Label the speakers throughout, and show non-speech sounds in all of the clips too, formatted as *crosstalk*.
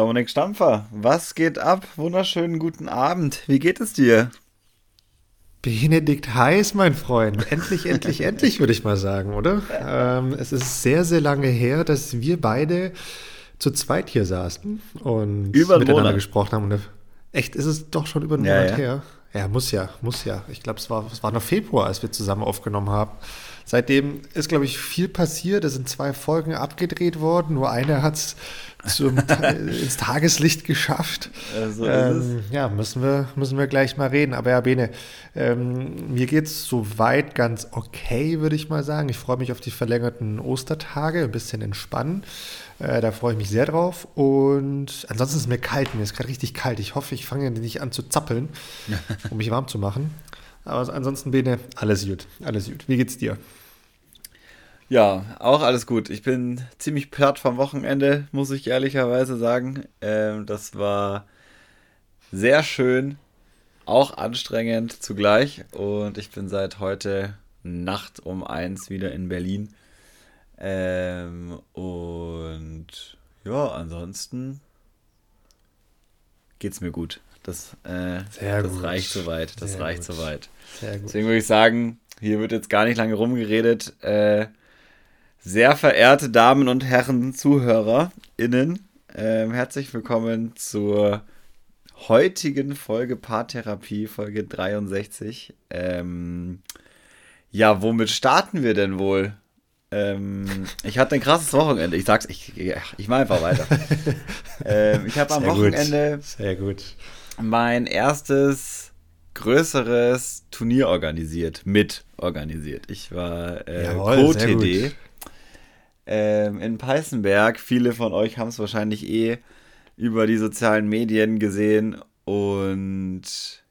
Speaker 1: Dominik Stampfer, was geht ab? Wunderschönen guten Abend. Wie geht es dir?
Speaker 2: Benedikt Heiß, mein Freund. Endlich, endlich, *laughs* endlich, würde ich mal sagen, oder? Ähm, es ist sehr, sehr lange her, dass wir beide zu zweit hier saßen und
Speaker 1: über
Speaker 2: miteinander
Speaker 1: Monat.
Speaker 2: gesprochen haben. Und echt, ist es doch schon über einen
Speaker 1: Ja,
Speaker 2: Monat
Speaker 1: ja.
Speaker 2: her. Ja, muss ja, muss ja. Ich glaube, es war, es war noch Februar, als wir zusammen aufgenommen haben. Seitdem ist, glaube ich, viel passiert. Es sind zwei Folgen abgedreht worden. Nur eine hat es *laughs* ins Tageslicht geschafft.
Speaker 1: So ist es.
Speaker 2: Ähm, ja, müssen wir, müssen wir gleich mal reden. Aber ja, Bene, ähm, mir geht es soweit ganz okay, würde ich mal sagen. Ich freue mich auf die verlängerten Ostertage, ein bisschen entspannen. Äh, da freue ich mich sehr drauf. Und ansonsten ist es mir kalt. Mir ist gerade richtig kalt. Ich hoffe, ich fange nicht an zu zappeln, *laughs* um mich warm zu machen. Aber ansonsten, Bene, alles gut. Alles gut. Wie geht's dir?
Speaker 1: Ja, auch alles gut. Ich bin ziemlich platt vom Wochenende, muss ich ehrlicherweise sagen. Ähm, das war sehr schön, auch anstrengend zugleich. Und ich bin seit heute Nacht um eins wieder in Berlin. Ähm, und ja, ansonsten geht's mir gut. Das, äh, das
Speaker 2: gut.
Speaker 1: reicht soweit. Das
Speaker 2: Sehr
Speaker 1: reicht
Speaker 2: gut.
Speaker 1: soweit.
Speaker 2: Sehr gut.
Speaker 1: Deswegen würde ich sagen, hier wird jetzt gar nicht lange rumgeredet. Äh, sehr verehrte Damen und Herren ZuhörerInnen, ähm, herzlich willkommen zur heutigen Folge Paartherapie, Folge 63. Ähm, ja, womit starten wir denn wohl? Ähm, ich hatte ein krasses Wochenende. Ich sag's, ich, ich mache einfach weiter. *laughs* ähm, ich habe am
Speaker 2: Sehr gut.
Speaker 1: Wochenende
Speaker 2: Sehr gut.
Speaker 1: mein erstes größeres Turnier organisiert, mit organisiert. Ich war äh, Co-TD
Speaker 2: gut.
Speaker 1: Ähm, in Peißenberg. Viele von euch haben es wahrscheinlich eh über die sozialen Medien gesehen. Und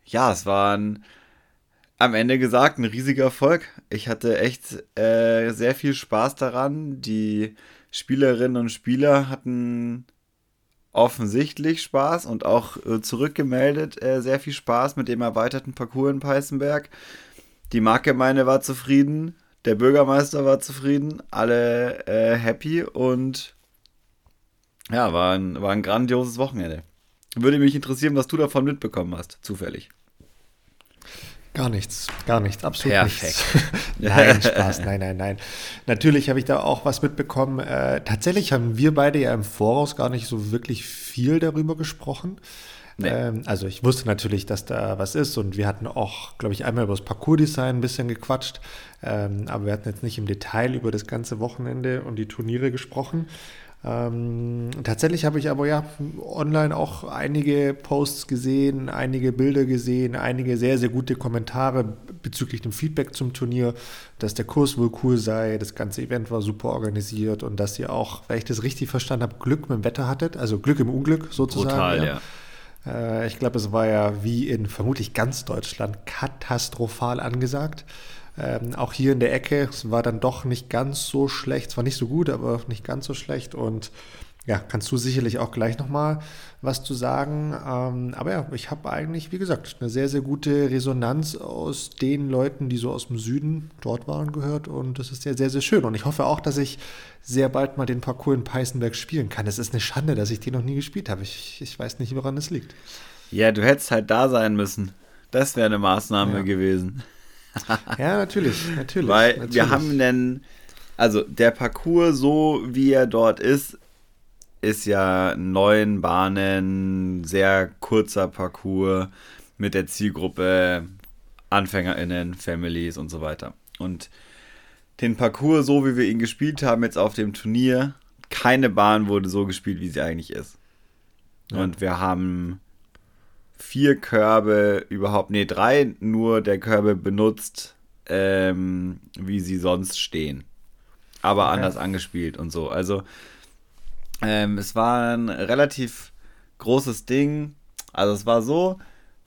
Speaker 1: ja, es war ein, am Ende gesagt ein riesiger Erfolg. Ich hatte echt äh, sehr viel Spaß daran. Die Spielerinnen und Spieler hatten offensichtlich Spaß und auch äh, zurückgemeldet äh, sehr viel Spaß mit dem erweiterten Parcours in Peißenberg. Die Marktgemeinde war zufrieden, der Bürgermeister war zufrieden, alle äh, happy und ja, war ein, war ein grandioses Wochenende. Würde mich interessieren, was du davon mitbekommen hast, zufällig.
Speaker 2: Gar nichts, gar nichts, absolut
Speaker 1: Perfekt.
Speaker 2: nichts. *laughs* nein, Spaß, nein, nein, nein. Natürlich habe ich da auch was mitbekommen. Äh, tatsächlich haben wir beide ja im Voraus gar nicht so wirklich viel darüber gesprochen.
Speaker 1: Nee.
Speaker 2: Ähm, also ich wusste natürlich, dass da was ist und wir hatten auch, glaube ich, einmal über das Parcours-Design ein bisschen gequatscht, ähm, aber wir hatten jetzt nicht im Detail über das ganze Wochenende und die Turniere gesprochen. Ähm, tatsächlich habe ich aber ja online auch einige Posts gesehen, einige Bilder gesehen, einige sehr, sehr gute Kommentare bezüglich dem Feedback zum Turnier, dass der Kurs wohl cool sei, das ganze Event war super organisiert und dass ihr auch, wenn ich das richtig verstanden habe, Glück mit dem Wetter hattet, also Glück im Unglück sozusagen.
Speaker 1: Brutal, ja.
Speaker 2: Äh, ich glaube, es war ja wie in vermutlich ganz Deutschland katastrophal angesagt. Ähm, auch hier in der Ecke, es war dann doch nicht ganz so schlecht. Es war nicht so gut, aber nicht ganz so schlecht. Und ja, kannst du sicherlich auch gleich nochmal was zu sagen. Ähm, aber ja, ich habe eigentlich, wie gesagt, eine sehr, sehr gute Resonanz aus den Leuten, die so aus dem Süden dort waren, gehört. Und das ist ja sehr, sehr schön. Und ich hoffe auch, dass ich sehr bald mal den Parcours in Peißenberg spielen kann. Es ist eine Schande, dass ich den noch nie gespielt habe. Ich, ich weiß nicht, woran es liegt.
Speaker 1: Ja, du hättest halt da sein müssen. Das wäre eine Maßnahme
Speaker 2: Ja.
Speaker 1: gewesen. *laughs*
Speaker 2: Ja, natürlich, natürlich.
Speaker 1: Weil
Speaker 2: natürlich.
Speaker 1: wir haben denn, also der Parcours, so wie er dort ist, ist ja neun Bahnen, sehr kurzer Parcours mit der Zielgruppe AnfängerInnen, Families und so weiter. Und den Parcours, so wie wir ihn gespielt haben, jetzt auf dem Turnier, keine Bahn wurde so gespielt, wie sie eigentlich ist.
Speaker 2: Ja.
Speaker 1: Und wir haben vier Körbe überhaupt, nee, drei nur der Körbe benutzt, ähm, wie sie sonst stehen. Aber
Speaker 2: Okay.
Speaker 1: anders angespielt und so. Also, ähm, es war ein relativ großes Ding. Also, es war so,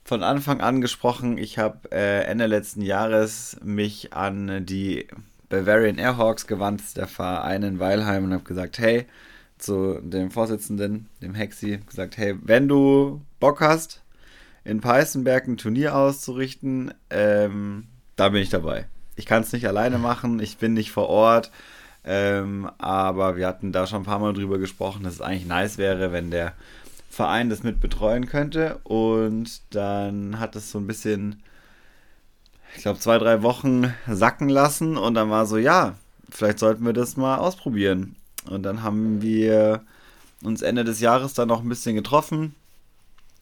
Speaker 1: von Anfang an gesprochen, ich habe äh, Ende letzten Jahres mich an die Bavarian Airhawks gewandt, der Verein in Weilheim, und habe gesagt, hey, zu dem Vorsitzenden, dem Hexi, gesagt, hey, wenn du Bock hast, in Peißenberg ein Turnier auszurichten, ähm, da bin ich dabei. Ich kann es nicht alleine machen, ich bin nicht vor Ort, ähm, aber wir hatten da schon ein paar Mal drüber gesprochen, dass es eigentlich nice wäre, wenn der Verein das mit betreuen könnte. Und dann hat es so ein bisschen, ich glaube, zwei, drei Wochen sacken lassen. Und dann war so, ja, vielleicht sollten wir das mal ausprobieren. Und dann haben wir uns Ende des Jahres dann noch ein bisschen getroffen.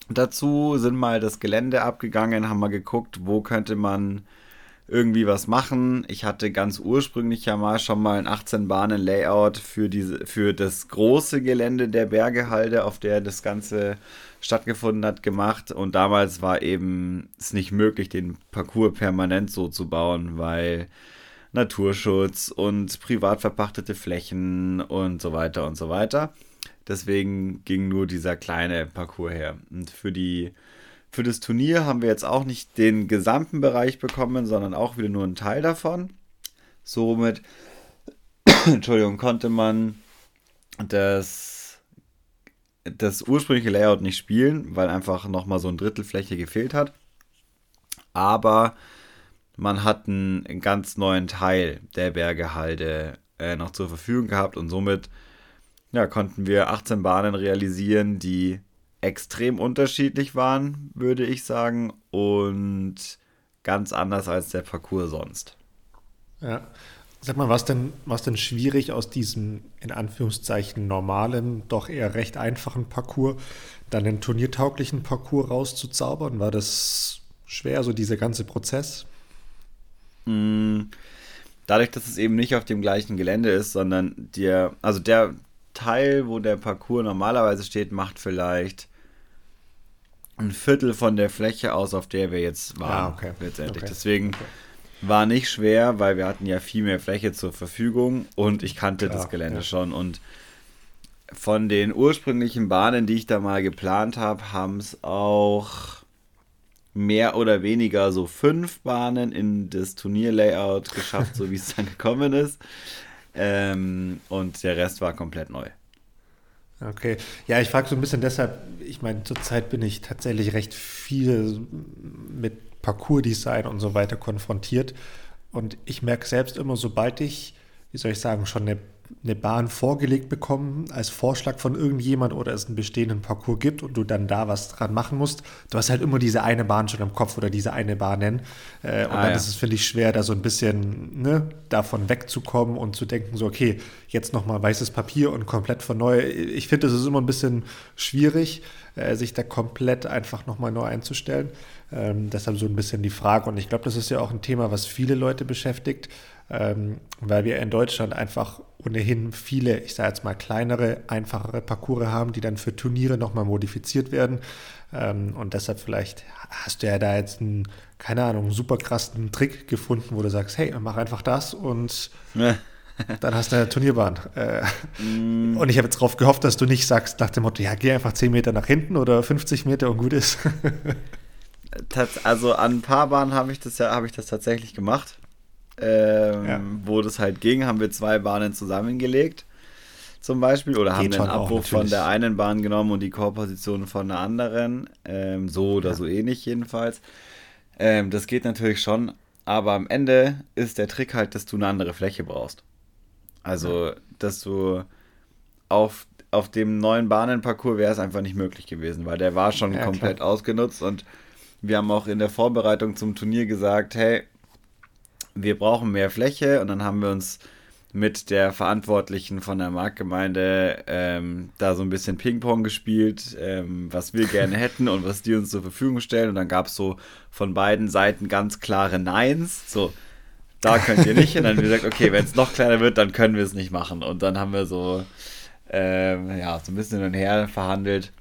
Speaker 1: Dazu sind mal das Gelände abgegangen, haben mal geguckt, wo könnte man irgendwie was machen. Ich hatte ganz ursprünglich ja mal schon mal ein 18 Bahnen Layout für diese für das große Gelände der Bergehalde, auf der das ganze stattgefunden hat, gemacht und damals war eben es nicht möglich, den Parcours permanent so zu bauen, weil Naturschutz und privat verpachtete Flächen und so weiter und so weiter. Deswegen ging nur dieser kleine Parcours her. Und für die für das Turnier haben wir jetzt auch nicht den gesamten Bereich bekommen, sondern auch wieder nur einen Teil davon. Somit, *coughs* Entschuldigung, konnte man das, das ursprüngliche Layout nicht spielen, weil einfach nochmal so ein Drittel Fläche gefehlt hat. Aber man hat einen ganz neuen Teil der Bergehalde äh, noch zur Verfügung gehabt und somit ja, konnten wir 18 Bahnen realisieren, die extrem unterschiedlich waren, würde ich sagen, und ganz anders als der Parcours sonst.
Speaker 2: Ja. Sag mal, was denn, was denn schwierig aus diesem in Anführungszeichen normalen, doch eher recht einfachen Parcours dann den turniertauglichen Parcours rauszuzaubern? War das schwer, so dieser ganze Prozess?
Speaker 1: Mm, dadurch, dass es eben nicht auf dem gleichen Gelände ist, sondern der, also der Teil, wo der Parcours normalerweise steht, macht vielleicht ein Viertel von der Fläche aus, auf der wir jetzt waren. Ah, okay. Letztendlich. Okay. Deswegen okay. war nicht schwer, weil wir hatten ja viel mehr Fläche zur Verfügung und ich kannte Klar, das Gelände ja. schon. Und von den ursprünglichen Bahnen, die ich da mal geplant habe, haben es auch mehr oder weniger so fünf Bahnen in das Turnierlayout geschafft, so wie es dann *laughs* gekommen ist. Ähm, und der Rest war komplett neu.
Speaker 2: Okay. Ja, ich frage so ein bisschen deshalb, ich meine, zurzeit bin ich tatsächlich recht viel mit Parcours-Design und so weiter konfrontiert. Und ich merke selbst immer, sobald ich, wie soll ich sagen, schon eine eine Bahn vorgelegt bekommen als Vorschlag von irgendjemand oder es einen bestehenden Parcours gibt und du dann da was dran machen musst. Du hast halt immer diese eine Bahn schon im Kopf oder diese eine Bahnen. Äh, und ah, dann ja. ist es, finde ich, schwer, da so ein bisschen ne, davon wegzukommen und zu denken, so, okay, jetzt nochmal weißes Papier und komplett von neu. Ich finde, es ist immer ein bisschen schwierig, äh, sich da komplett einfach nochmal neu einzustellen. Ähm, deshalb so ein bisschen die Frage. Und ich glaube, das ist ja auch ein Thema, was viele Leute beschäftigt ähm, weil wir in Deutschland einfach ohnehin viele, ich sage jetzt mal kleinere, einfachere Parcours haben, die dann für Turniere nochmal modifiziert werden. Ähm, und deshalb vielleicht hast du ja da jetzt einen, keine Ahnung, super krassen Trick gefunden, wo du sagst, hey, mach einfach das und ja. *laughs* dann hast du eine Turnierbahn. Äh, mm. Und ich habe jetzt darauf gehofft, dass du nicht sagst nach dem Motto, ja, geh einfach 10 Meter nach hinten oder 50 Meter und gut ist. *laughs*
Speaker 1: also an ein paar Bahnen habe ich das ja, habe ich das tatsächlich gemacht ähm, ja. wo das halt ging, haben wir zwei Bahnen zusammengelegt. Zum Beispiel, oder Geht haben den Abbruch von der einen Bahn genommen und die Chorposition von der anderen. Ähm, so oder ja. so ähnlich jedenfalls. Ähm, das geht natürlich schon, aber am Ende ist der Trick halt, dass du eine andere Fläche brauchst. Also, ja. dass du auf, auf dem neuen Bahnenparcours wäre es einfach nicht möglich gewesen, weil der war schon komplett klar. ausgenutzt und wir haben auch in der Vorbereitung zum Turnier gesagt, hey, wir brauchen mehr Fläche und dann haben wir uns mit der Verantwortlichen von der Marktgemeinde ähm, da so ein bisschen Ping-Pong gespielt, ähm, was wir gerne *laughs* hätten und was die uns zur Verfügung stellen. Und dann gab es so von beiden Seiten ganz klare Neins. So, da könnt ihr nicht. Und dann haben wir gesagt, okay, wenn es noch kleiner wird, dann können wir es nicht machen. Und dann haben wir so, ähm, ja, so ein bisschen hin und her verhandelt.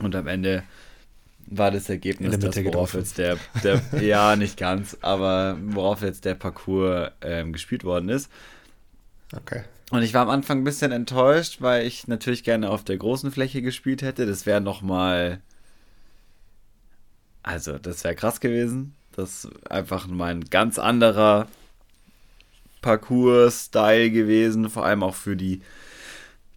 Speaker 1: Und am Ende war das Ergebnis, das, worauf jetzt der, der *laughs* ja, nicht ganz, aber worauf jetzt der Parcours ähm, gespielt worden ist.
Speaker 2: Okay.
Speaker 1: Und ich war am Anfang ein bisschen enttäuscht, weil ich natürlich gerne auf der großen Fläche gespielt hätte. Das wäre nochmal. Also, das wäre krass gewesen. Das einfach mal ein ganz anderer Parcours-Style gewesen, vor allem auch für die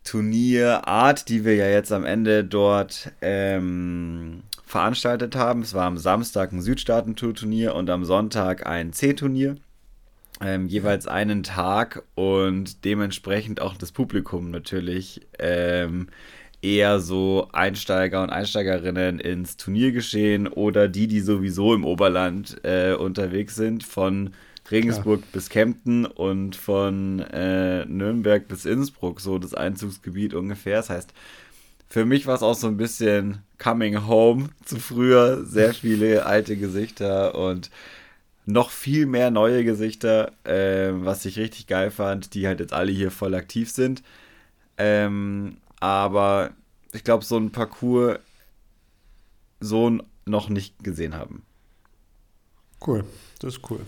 Speaker 1: Turnierart, die wir ja jetzt am Ende dort ähm, veranstaltet haben. Es war am Samstag ein Südstaaten-Turnier und am Sonntag ein C-Turnier. Ähm, jeweils einen Tag und dementsprechend auch das Publikum natürlich ähm, eher so Einsteiger und Einsteigerinnen ins Turniergeschehen oder die, die sowieso im Oberland äh, unterwegs sind, von Regensburg Klar. bis Kempten und von äh, Nürnberg bis Innsbruck, so das Einzugsgebiet ungefähr. Das heißt, für mich war es auch so ein bisschen Coming Home zu früher. Sehr viele *laughs* alte Gesichter und noch viel mehr neue Gesichter, äh, was ich richtig geil fand, die halt jetzt alle hier voll aktiv sind. Ähm, aber ich glaube, so ein Parcours so noch nicht gesehen haben.
Speaker 2: Cool, das ist cool.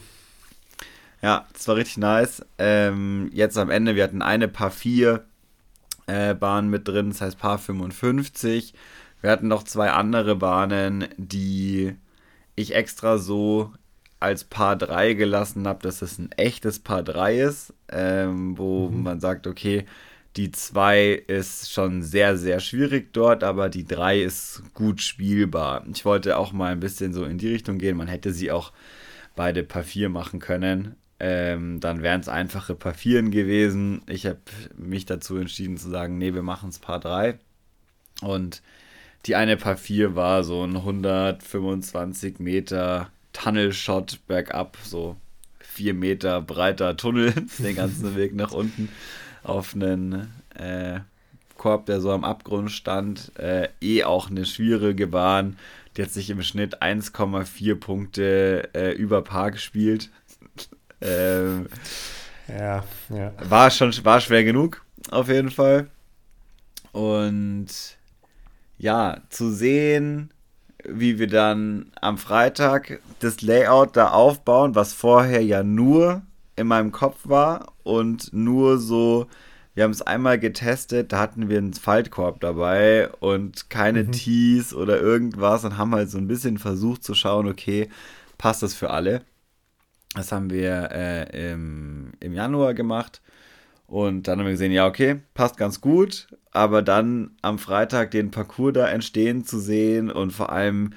Speaker 1: Ja, das war richtig nice. Ähm, jetzt am Ende, wir hatten eine Paar 4 äh, Bahn mit drin, das heißt Paar 55. Wir hatten noch zwei andere Bahnen, die ich extra so als Paar 3 gelassen habe, dass es ein echtes Paar 3 ist, ähm, wo mhm. man sagt, okay, die 2 ist schon sehr, sehr schwierig dort, aber die 3 ist gut spielbar. Ich wollte auch mal ein bisschen so in die Richtung gehen. Man hätte sie auch beide Paar 4 machen können. Ähm, dann wären es einfache Paar 4 gewesen. Ich habe mich dazu entschieden zu sagen, nee, wir machen es Paar 3. Und die eine Paar 4 war so ein 125 Meter Tunnel-Shot bergab, so 4 Meter breiter Tunnel, *laughs* den ganzen *laughs* Weg nach unten auf einen äh, Korb, der so am Abgrund stand. Äh, eh auch eine schwierige Bahn. Die hat sich im Schnitt 1,4 Punkte äh, über Paar gespielt. Ähm, ja, ja. War schon war schwer genug, auf jeden Fall. Und ja, zu sehen, wie wir dann am Freitag das Layout da aufbauen, was vorher ja nur in meinem Kopf war und nur so, wir haben es einmal getestet, da hatten wir einen Faltkorb dabei und keine mhm. Tees oder irgendwas und haben halt so ein bisschen versucht zu schauen, okay, passt das für alle. Das haben wir äh, im, im Januar gemacht und dann haben wir gesehen, ja, okay, passt ganz gut. Aber dann am Freitag den Parcours da entstehen zu sehen und vor allem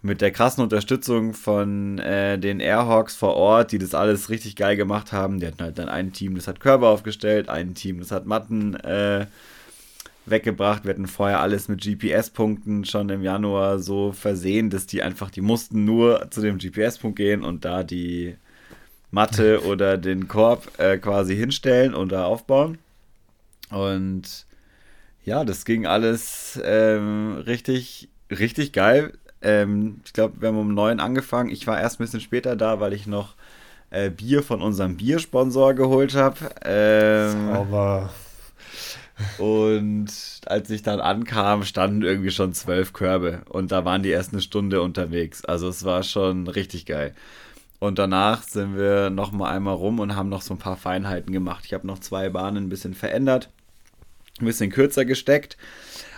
Speaker 1: mit der krassen Unterstützung von äh, den Airhawks vor Ort, die das alles richtig geil gemacht haben. Die hatten halt dann ein Team, das hat Körper aufgestellt, ein Team, das hat Matten äh, weggebracht. Wir hatten vorher alles mit GPS-Punkten schon im Januar so versehen, dass die einfach, die mussten nur zu dem GPS-Punkt gehen und da die Matte *laughs* oder den Korb äh, quasi hinstellen und da aufbauen. Und ja, das ging alles ähm, richtig, richtig geil. Ähm, ich glaube, wir haben um neun angefangen. Ich war erst ein bisschen später da, weil ich noch äh, Bier von unserem Biersponsor geholt habe. Ähm, Sauber. Und als ich dann ankam, standen irgendwie schon zwölf Körbe. Und da waren die erst eine Stunde unterwegs. Also es war schon richtig geil. Und danach sind wir noch mal einmal rum und haben noch so ein paar Feinheiten gemacht. Ich habe noch zwei Bahnen ein bisschen verändert, ein bisschen kürzer gesteckt.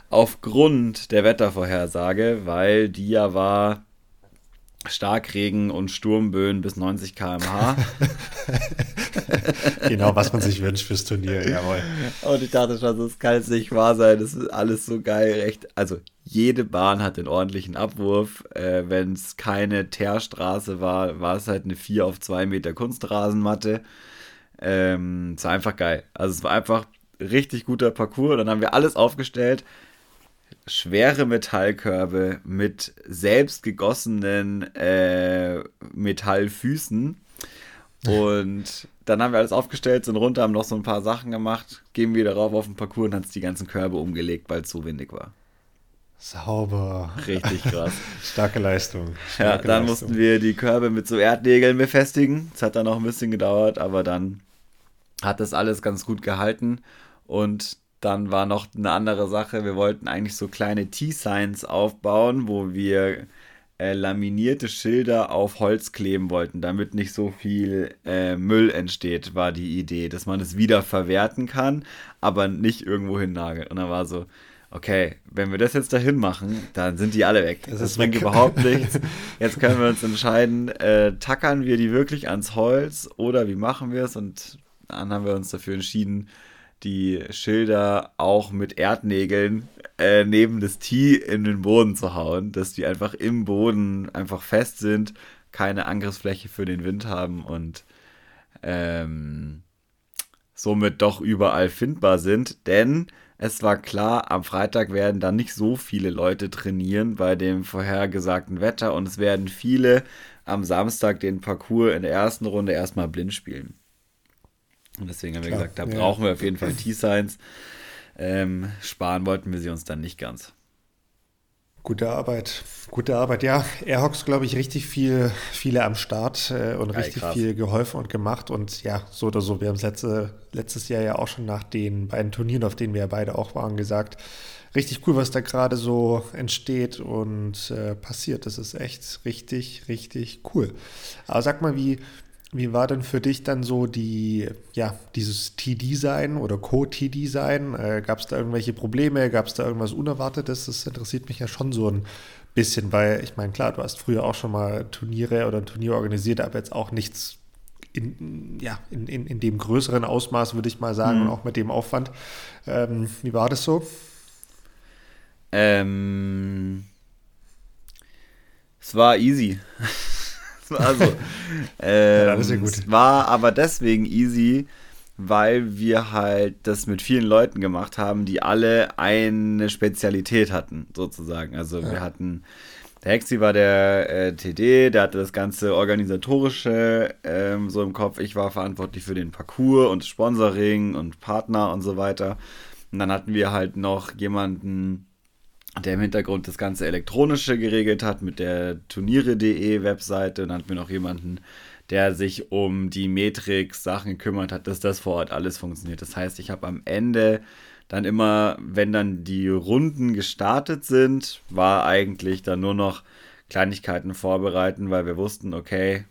Speaker 1: Aufgrund der Wettervorhersage, weil die ja war Starkregen und Sturmböen bis 90 km/h. *laughs*
Speaker 2: genau, was man sich wünscht fürs Turnier, jawohl.
Speaker 1: Und ich dachte schon, das kann jetzt nicht wahr sein. Das ist alles so geil. Recht. Also, jede Bahn hat den ordentlichen Abwurf. Äh, Wenn es keine Teerstraße war, war es halt eine 4 auf 2 Meter Kunstrasenmatte. Ähm, es war einfach geil. Also, es war einfach richtig guter Parcours. Dann haben wir alles aufgestellt schwere Metallkörbe mit selbst gegossenen äh, Metallfüßen. Und dann haben wir alles aufgestellt, sind runter, haben noch so ein paar Sachen gemacht, gehen wieder rauf auf den Parcours und haben die ganzen Körbe umgelegt, weil es so windig war.
Speaker 2: Sauber.
Speaker 1: Richtig krass. *laughs*
Speaker 2: Starke Leistung.
Speaker 1: Starke ja, dann Leistung. mussten wir die Körbe mit so Erdnägeln befestigen. Das hat dann noch ein bisschen gedauert, aber dann hat das alles ganz gut gehalten. Und dann war noch eine andere Sache. Wir wollten eigentlich so kleine T-Signs aufbauen, wo wir äh, laminierte Schilder auf Holz kleben wollten, damit nicht so viel äh, Müll entsteht, war die Idee, dass man es wieder verwerten kann, aber nicht irgendwo hin nagelt. Und dann war so, okay, wenn wir das jetzt dahin machen, dann sind die alle weg. Das, das bringt weg. überhaupt *laughs* nichts. Jetzt können wir uns entscheiden, äh, tackern wir die wirklich ans Holz oder wie machen wir es? Und dann haben wir uns dafür entschieden, die Schilder auch mit Erdnägeln äh, neben das Tee in den Boden zu hauen, dass die einfach im Boden einfach fest sind, keine Angriffsfläche für den Wind haben und ähm, somit doch überall findbar sind. Denn Es war klar, am Freitag werden da nicht so viele Leute trainieren bei dem vorhergesagten Wetter und es werden viele am Samstag den Parcours in der ersten Runde erstmal blind spielen. Und deswegen haben wir Klar, gesagt, da ja. brauchen wir auf jeden Fall T-Signs. Ähm, sparen wollten wir sie uns dann nicht ganz.
Speaker 2: Gute Arbeit, gute Arbeit. Ja, Airhawks, glaube ich, richtig viel, viele am Start äh, und richtig krass. viel geholfen und gemacht. Und ja, so oder so, wir haben es letzte, letztes Jahr ja auch schon nach den beiden Turnieren, auf denen wir ja beide auch waren, gesagt, richtig cool, was da gerade so entsteht und äh, passiert. Das ist echt richtig, richtig cool. Aber sag mal, wie, wie war denn für dich dann so die, ja, dieses T-Design oder Co-T-Design? Äh, Gab es da irgendwelche Probleme? Gab es da irgendwas Unerwartetes? Das interessiert mich ja schon so ein bisschen, weil ich meine, klar, du hast früher auch schon mal Turniere oder ein Turnier organisiert, aber jetzt auch nichts in, ja, in, in, in dem größeren Ausmaß, würde ich mal sagen, mhm. und auch mit dem Aufwand. Ähm, wie war das so?
Speaker 1: Ähm, es war easy. *laughs* *laughs* Also, ähm, ja, das gut. Es war aber deswegen easy, weil wir halt das mit vielen Leuten gemacht haben, die alle eine Spezialität hatten, sozusagen. Also ja. wir hatten, der Hexi war der äh, TD, der hatte das ganze organisatorische ähm, so im Kopf. Ich war verantwortlich für den Parcours und Sponsoring und Partner und so weiter. Und dann hatten wir halt noch jemanden, der im Hintergrund das ganze Elektronische geregelt hat mit der Turniere.de Webseite. Dann hatten wir noch jemanden, der sich um die Metrik-Sachen gekümmert hat, dass das vor Ort alles funktioniert. Das heißt, ich habe am Ende dann immer, wenn dann die Runden gestartet sind, war eigentlich dann nur noch Kleinigkeiten vorbereiten, weil wir wussten, okay,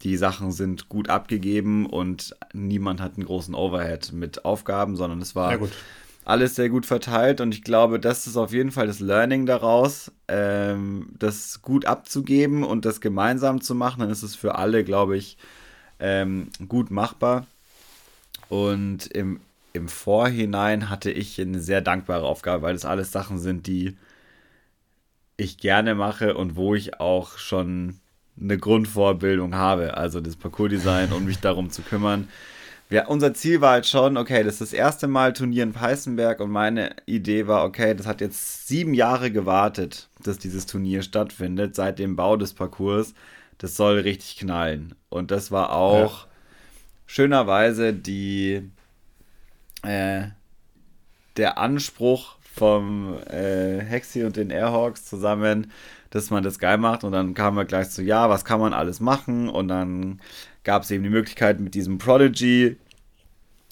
Speaker 1: die Sachen sind gut abgegeben und niemand hat einen großen Overhead mit Aufgaben, sondern es war alles sehr gut verteilt und ich glaube, das ist auf jeden Fall das Learning daraus, ähm, das gut abzugeben und das gemeinsam zu machen. Dann ist es für alle, glaube ich, ähm, gut machbar. Und im, im Vorhinein hatte ich eine sehr dankbare Aufgabe, weil das alles Sachen sind, die ich gerne mache und wo ich auch schon eine Grundvorbildung habe. Also das Parcours-Design und mich darum zu kümmern ja, unser Ziel war halt schon, okay, das ist das erste Mal Turnier in Peißenberg und meine Idee war, okay, das hat jetzt sieben Jahre gewartet, dass dieses Turnier stattfindet, seit dem Bau des Parcours. Das soll richtig knallen. Und das war auch ja. schönerweise die, äh, der Anspruch vom äh, Hexi und den Airhawks zusammen, dass man das geil macht. Und dann kamen wir gleich zu, ja, was kann man alles machen? Und dann gab es eben die Möglichkeit mit diesem Prodigy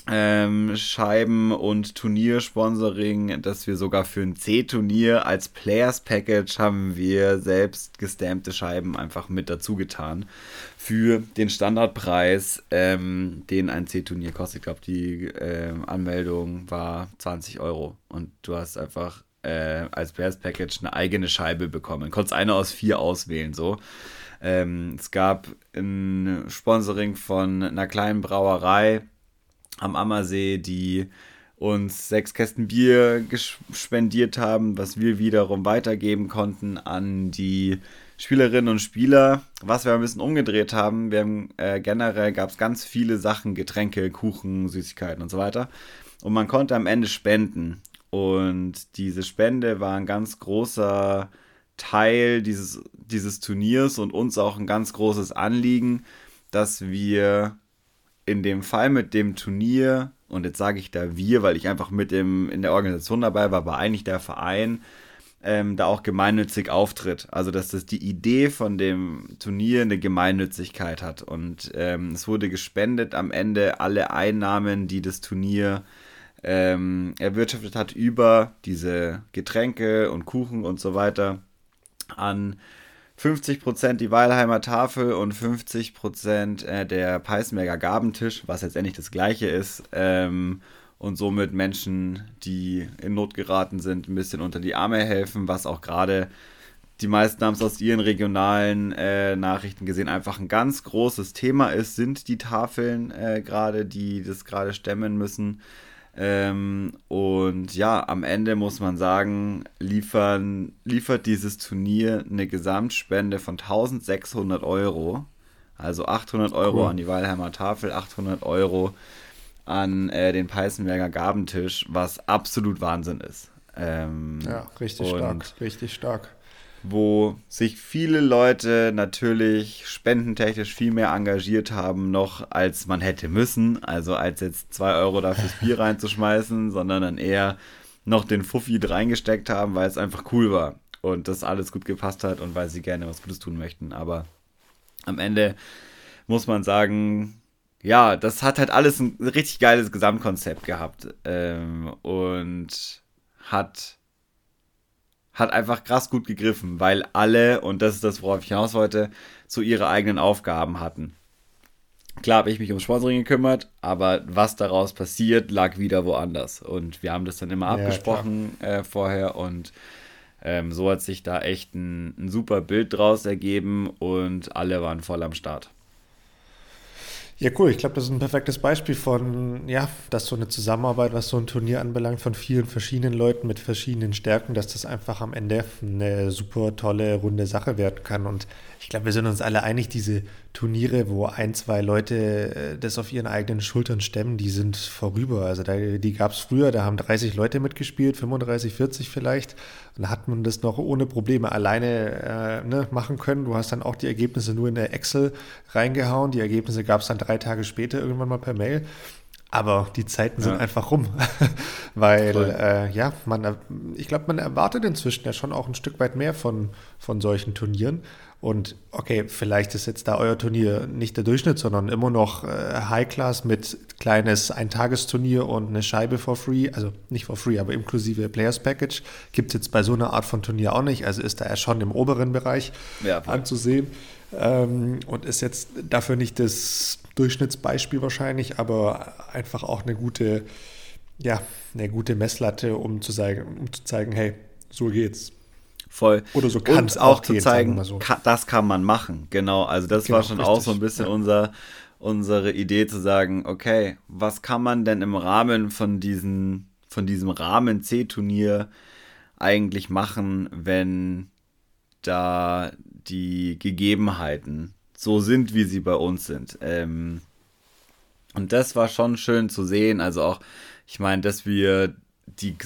Speaker 1: ähm, Scheiben und Turniersponsoring, dass wir sogar für ein C-Turnier als Players Package haben wir selbst gestampte Scheiben einfach mit dazu getan. Für den Standardpreis, ähm, den ein C-Turnier kostet. Ich glaube, die äh, Anmeldung war 20 Euro. Und du hast einfach äh, als Players Package eine eigene Scheibe bekommen. Konntest eine aus vier auswählen, so. Ähm, es gab ein Sponsoring von einer kleinen Brauerei am Ammersee, die uns sechs Kästen Bier spendiert haben, was wir wiederum weitergeben konnten an die Spielerinnen und Spieler. Was wir ein bisschen umgedreht haben, wir haben äh, generell gab es ganz viele Sachen, Getränke, Kuchen, Süßigkeiten und so weiter. Und man konnte am Ende spenden. Und diese Spende war ein ganz großer Teil dieses, dieses Turniers und uns auch ein ganz großes Anliegen, dass wir in dem Fall mit dem Turnier, und jetzt sage ich da wir, weil ich einfach mit dem, in der Organisation dabei war, war eigentlich der Verein, ähm, da auch gemeinnützig auftritt. Also dass das die Idee von dem Turnier eine Gemeinnützigkeit hat. Und ähm, es wurde gespendet am Ende alle Einnahmen, die das Turnier ähm, erwirtschaftet hat, über diese Getränke und Kuchen und so weiter an 50% die Weilheimer Tafel und 50% äh, der Peißenberger Gabentisch, was letztendlich das gleiche ist. Ähm, und somit Menschen, die in Not geraten sind, ein bisschen unter die Arme helfen, was auch gerade die meisten haben es aus ihren regionalen äh, Nachrichten gesehen, einfach ein ganz großes Thema ist, sind die Tafeln äh, gerade, die das gerade stemmen müssen. Ähm, und ja, am Ende muss man sagen, liefern, liefert dieses Turnier eine Gesamtspende von 1600 Euro. Also 800 Euro cool. an die Weilheimer Tafel, 800 Euro an äh, den Peißenberger Gabentisch, was absolut Wahnsinn ist. Ähm,
Speaker 2: ja, richtig stark, richtig stark.
Speaker 1: Wo sich viele Leute natürlich spendentechnisch viel mehr engagiert haben, noch als man hätte müssen. Also als jetzt 2 Euro da fürs Bier *laughs* reinzuschmeißen, sondern dann eher noch den Fuffi reingesteckt haben, weil es einfach cool war und das alles gut gepasst hat und weil sie gerne was Gutes tun möchten. Aber am Ende muss man sagen, ja, das hat halt alles ein richtig geiles Gesamtkonzept gehabt ähm, und hat hat einfach krass gut gegriffen, weil alle, und das ist das, worauf ich hinaus wollte, so ihre eigenen Aufgaben hatten. Klar habe ich mich ums Sponsoring gekümmert, aber was daraus passiert, lag wieder woanders. Und wir haben das dann immer ja, abgesprochen äh, vorher und ähm, so hat sich da echt ein, ein super Bild draus ergeben und alle waren voll am Start.
Speaker 2: Ja, cool. Ich glaube, das ist ein perfektes Beispiel von, ja, dass so eine Zusammenarbeit, was so ein Turnier anbelangt, von vielen verschiedenen Leuten mit verschiedenen Stärken, dass das einfach am Ende eine super tolle, runde Sache werden kann. Und ich glaube, wir sind uns alle einig, diese Turniere, wo ein, zwei Leute äh, das auf ihren eigenen Schultern stemmen, die sind vorüber. Also da, die gab es früher, da haben 30 Leute mitgespielt, 35, 40 vielleicht. Und da hat man das noch ohne Probleme alleine äh, ne, machen können. Du hast dann auch die Ergebnisse nur in der Excel reingehauen. Die Ergebnisse gab es dann drei Tage später irgendwann mal per Mail. Aber die Zeiten sind ja. einfach rum, *laughs* weil äh, ja, man, ich glaube, man erwartet inzwischen ja schon auch ein Stück weit mehr von, von solchen Turnieren. Und okay, vielleicht ist jetzt da euer Turnier nicht der Durchschnitt, sondern immer noch äh, High Class mit kleines Eintagesturnier und eine Scheibe for free, also nicht for free, aber inklusive Players Package. Gibt es jetzt bei so einer Art von Turnier auch nicht, also ist da ja schon im oberen Bereich ja, anzusehen. Ähm, und ist jetzt dafür nicht das Durchschnittsbeispiel wahrscheinlich, aber einfach auch eine gute, ja, eine gute Messlatte, um zu zeigen, um zu zeigen, hey, so geht's.
Speaker 1: Voll. Oder so kann es auch, auch zu zeigen, so. kann, das kann man machen. Genau, also das genau, war schon richtig. auch so ein bisschen ja. unser, unsere Idee zu sagen, okay, was kann man denn im Rahmen von, diesen, von diesem Rahmen C-Turnier eigentlich machen, wenn da die Gegebenheiten so sind, wie sie bei uns sind. Ähm, und das war schon schön zu sehen. Also auch, ich meine, dass wir die,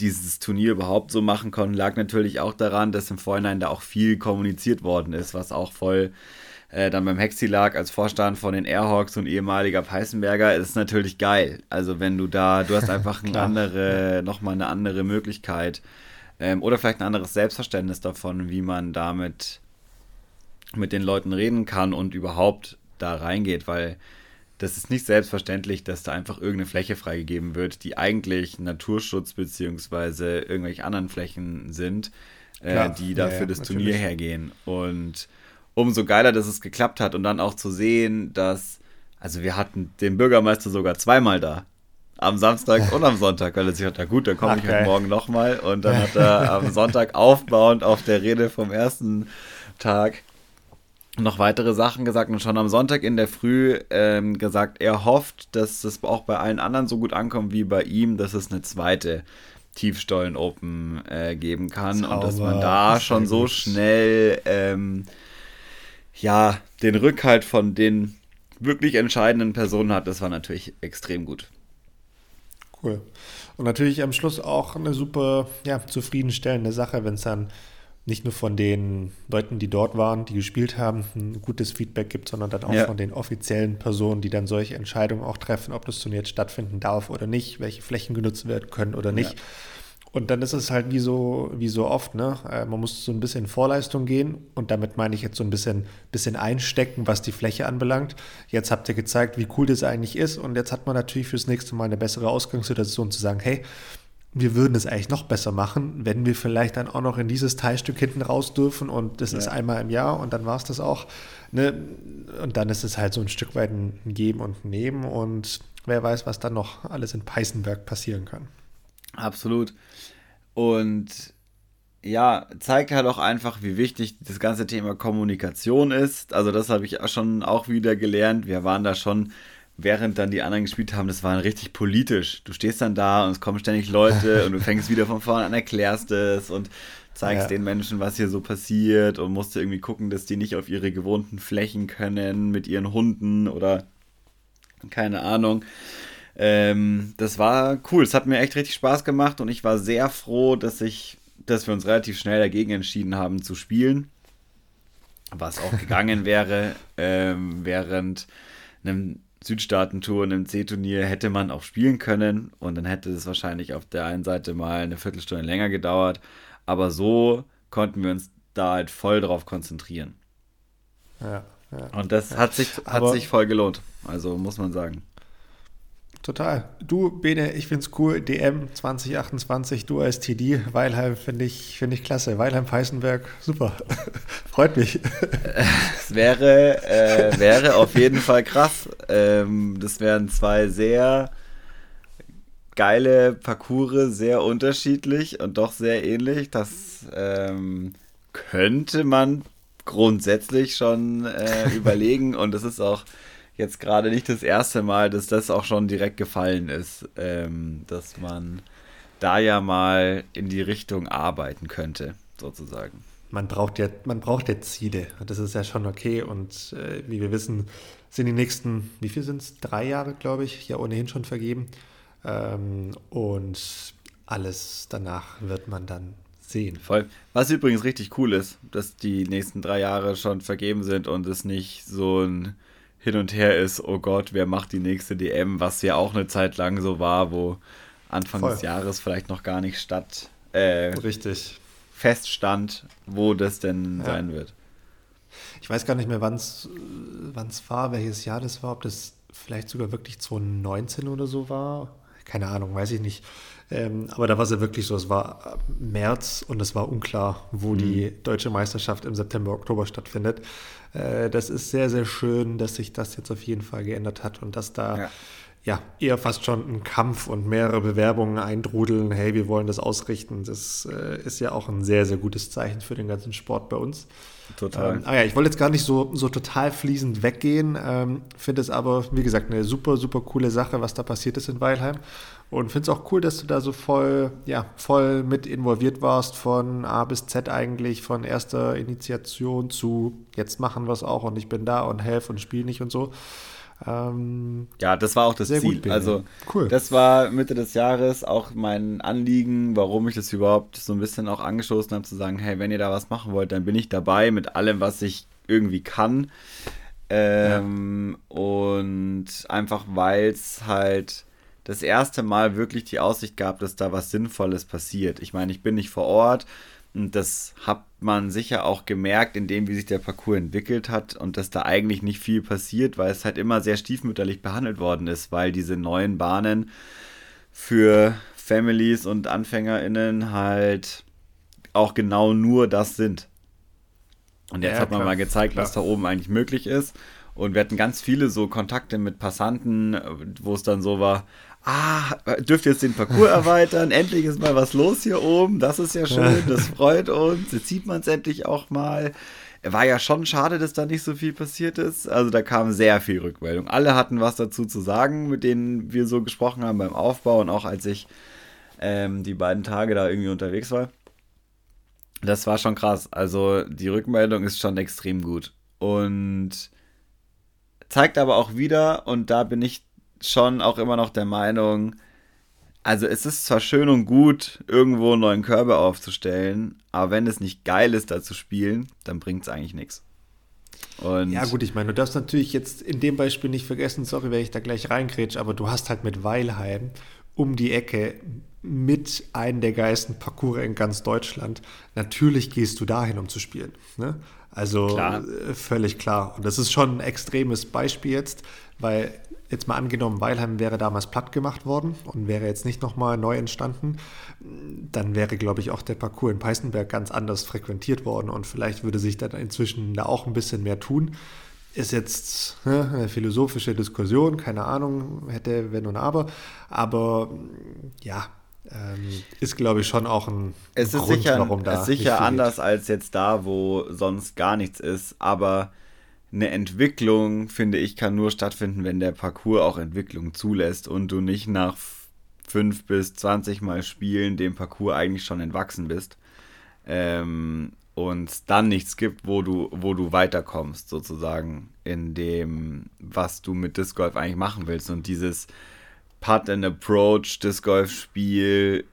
Speaker 1: dieses Turnier überhaupt so machen konnten, lag natürlich auch daran, dass im Vorhinein da auch viel kommuniziert worden ist, was auch voll äh, dann beim Hexi lag als Vorstand von den Airhawks und ehemaliger Peißenberger, ist natürlich geil. Also wenn du da, du hast einfach *laughs* eine andere, nochmal eine andere Möglichkeit ähm, oder vielleicht ein anderes Selbstverständnis davon, wie man damit mit den Leuten reden kann und überhaupt da reingeht, weil das ist nicht selbstverständlich, dass da einfach irgendeine Fläche freigegeben wird, die eigentlich Naturschutz beziehungsweise irgendwelche anderen Flächen sind, äh, die dafür ja, das natürlich. Turnier hergehen. Und umso geiler, dass es geklappt hat und dann auch zu sehen, dass, also wir hatten den Bürgermeister sogar zweimal da. Am Samstag und am Sonntag, weil er sich hat, na gut, dann komme ich heute Morgen nochmal. Und dann hat er am Sonntag aufbauend auf der Rede vom ersten Tag noch weitere Sachen gesagt und schon am Sonntag in der Früh ähm, gesagt, er hofft, dass es auch bei allen anderen so gut ankommt wie bei ihm, dass es eine zweite Tiefstollen Open äh, geben kann Zauber. und dass man da schon so schnell ähm, ja den Rückhalt von den wirklich entscheidenden Personen hat. Das war natürlich extrem gut.
Speaker 2: Cool. Und natürlich am Schluss auch eine super ja, zufriedenstellende Sache, wenn es dann nicht nur von den Leuten, die dort waren, die gespielt haben, ein gutes Feedback gibt, sondern dann auch ja. von den offiziellen Personen, die dann solche Entscheidungen auch treffen, ob das Turnier jetzt stattfinden darf oder nicht, welche Flächen genutzt werden können oder nicht. Ja. Und dann ist es halt wie so, wie so oft, ne? Äh, man muss so ein bisschen Vorleistung gehen und damit meine ich jetzt so ein bisschen, bisschen einstecken, was die Fläche anbelangt. Jetzt habt ihr gezeigt, wie cool das eigentlich ist und jetzt hat man natürlich fürs nächste Mal eine bessere Ausgangssituation zu sagen, hey, wir würden es eigentlich noch besser machen, wenn wir vielleicht dann auch noch in dieses Teilstück hinten raus dürfen und das ja. ist einmal im Jahr und dann war es das auch. Ne? Und dann ist es halt so ein Stück weit ein Geben und ein Nehmen und wer weiß, was dann noch alles in Peißenberg passieren kann.
Speaker 1: Absolut. Und ja, zeigt halt auch einfach, wie wichtig das ganze Thema Kommunikation ist. Also das habe ich auch schon auch wieder gelernt. Wir waren da schon während dann die anderen gespielt haben, das war richtig politisch. Du stehst dann da und es kommen ständig Leute *laughs* und du fängst wieder von vorne an, erklärst es und zeigst ja. den Menschen, was hier so passiert und musst irgendwie gucken, dass die nicht auf ihre gewohnten Flächen können mit ihren Hunden oder keine Ahnung. Ähm, das war cool. Es hat mir echt richtig Spaß gemacht und ich war sehr froh, dass ich, dass wir uns relativ schnell dagegen entschieden haben zu spielen. Was auch gegangen *laughs* wäre, ähm, während einem Südstaaten-Tour und einem C-Turnier hätte man auch spielen können und dann hätte es wahrscheinlich auf der einen Seite mal eine Viertelstunde länger gedauert. Aber so konnten wir uns da halt voll drauf konzentrieren.
Speaker 2: Ja, ja.
Speaker 1: Und das hat sich, hat sich voll gelohnt. Also muss man sagen.
Speaker 2: Total. Du, Bene, ich finde es cool. DM 2028, du als TD. Weilheim finde ich, find ich klasse. Weilheim-Peißenberg, super. *laughs* Freut mich. *laughs*
Speaker 1: Es wäre, äh, wäre auf jeden Fall krass. Ähm, das wären zwei sehr geile Parcours, sehr unterschiedlich und doch sehr ähnlich. Das ähm, könnte man grundsätzlich schon äh, überlegen und es ist auch jetzt gerade nicht das erste Mal, dass das auch schon direkt gefallen ist, ähm, dass man da ja mal in die Richtung arbeiten könnte, sozusagen.
Speaker 2: Man braucht ja, man braucht ja Ziele. Das ist ja schon okay. Und äh, wie wir wissen, sind die nächsten, wie viel sind es? Drei Jahre, glaube ich, ja ohnehin schon vergeben. Ähm, und alles danach wird man dann sehen.
Speaker 1: Voll. Was übrigens richtig cool ist, dass die nächsten drei Jahre schon vergeben sind und es nicht so ein hin und her ist, oh Gott, wer macht die nächste DM, was ja auch eine Zeit lang so war, wo Anfang Voll. des Jahres vielleicht noch gar nicht statt
Speaker 2: äh, Richtig.
Speaker 1: feststand, wo das denn ja. sein wird.
Speaker 2: Ich weiß gar nicht mehr, wann es war, welches Jahr das war, ob das vielleicht sogar wirklich 2019 oder so war. Keine Ahnung, weiß ich nicht. Ähm, aber da war es ja wirklich so, es war März und es war unklar, wo mhm. die deutsche Meisterschaft im September, Oktober stattfindet. Äh, das ist sehr, sehr schön, dass sich das jetzt auf jeden Fall geändert hat und dass da ja. Ja eher fast schon ein Kampf und mehrere Bewerbungen eindrudeln. Hey, wir wollen das ausrichten. Das äh, ist ja auch ein sehr, sehr gutes Zeichen für den ganzen Sport bei uns.
Speaker 1: Total.
Speaker 2: Ähm, ah ja, ich wollte jetzt gar nicht so, so total fließend weggehen, ähm, finde es aber, wie gesagt, eine super, super coole Sache, was da passiert ist in Weilheim. Und finde es auch cool, dass du da so voll, ja, voll mit involviert warst, von A bis Z eigentlich, von erster Initiation zu jetzt machen wir es auch und ich bin da und helfe und spiele nicht und so.
Speaker 1: Ähm, ja, das war auch das Ziel. Gut, also, cool. das war Mitte des Jahres auch mein Anliegen, warum ich das überhaupt so ein bisschen auch angestoßen habe, zu sagen: Hey, wenn ihr da was machen wollt, dann bin ich dabei mit allem, was ich irgendwie kann. Ähm, ja. Und einfach, weil es halt das erste Mal wirklich die Aussicht gab, dass da was Sinnvolles passiert. Ich meine, ich bin nicht vor Ort und das hat man sicher auch gemerkt, in dem, wie sich der Parcours entwickelt hat und dass da eigentlich nicht viel passiert, weil es halt immer sehr stiefmütterlich behandelt worden ist, weil diese neuen Bahnen für Families und AnfängerInnen halt auch genau nur das sind. Und jetzt ja, hat man klar, mal gezeigt, klar. was da oben eigentlich möglich ist. Und wir hatten ganz viele so Kontakte mit Passanten, wo es dann so war, ah, dürft ihr jetzt den Parcours *laughs* erweitern, endlich ist mal was los hier oben, das ist ja schön, das *laughs* freut uns, jetzt sieht man es endlich auch mal. War ja schon schade, dass da nicht so viel passiert ist. Also da kam sehr viel Rückmeldung. Alle hatten was dazu zu sagen, mit denen wir so gesprochen haben beim Aufbau und auch als ich ähm, die beiden Tage da irgendwie unterwegs war. Das war schon krass. Also die Rückmeldung ist schon extrem gut. Und zeigt aber auch wieder, und da bin ich schon auch immer noch der Meinung, also es ist zwar schön und gut, irgendwo einen neuen Körper aufzustellen, aber wenn es nicht geil ist, da zu spielen, dann bringt es eigentlich nichts.
Speaker 2: Und ja, gut, ich meine, du darfst natürlich jetzt in dem Beispiel nicht vergessen, sorry, wenn ich da gleich reingrätsche, aber du hast halt mit Weilheim um die Ecke mit einem der geilsten Parcours in ganz Deutschland. Natürlich gehst du dahin, um zu spielen. Ne? Also klar. Äh, völlig klar. Und das ist schon ein extremes Beispiel jetzt, weil jetzt mal angenommen, Weilheim wäre damals platt gemacht worden und wäre jetzt nicht nochmal neu entstanden, dann wäre, glaube ich, auch der Parcours in Peißenberg ganz anders frequentiert worden und vielleicht würde sich dann inzwischen da auch ein bisschen mehr tun. Ist jetzt ne, eine philosophische Diskussion, keine Ahnung, hätte, wenn und aber, aber ja, ähm, ist, glaube ich, schon auch ein,
Speaker 1: es
Speaker 2: Grund,
Speaker 1: sicher, warum da. Es ist sicher anders als jetzt da, wo sonst gar nichts ist, aber eine Entwicklung, finde ich, kann nur stattfinden, wenn der Parcours auch Entwicklung zulässt und du nicht nach fünf bis zwanzig Mal Spielen dem Parcours eigentlich schon entwachsen bist. Ähm, und dann nichts gibt, wo du, wo du weiterkommst, sozusagen, in dem, was du mit Disc Golf eigentlich machen willst. Und dieses Putt and Approach, Disc Golf Spiel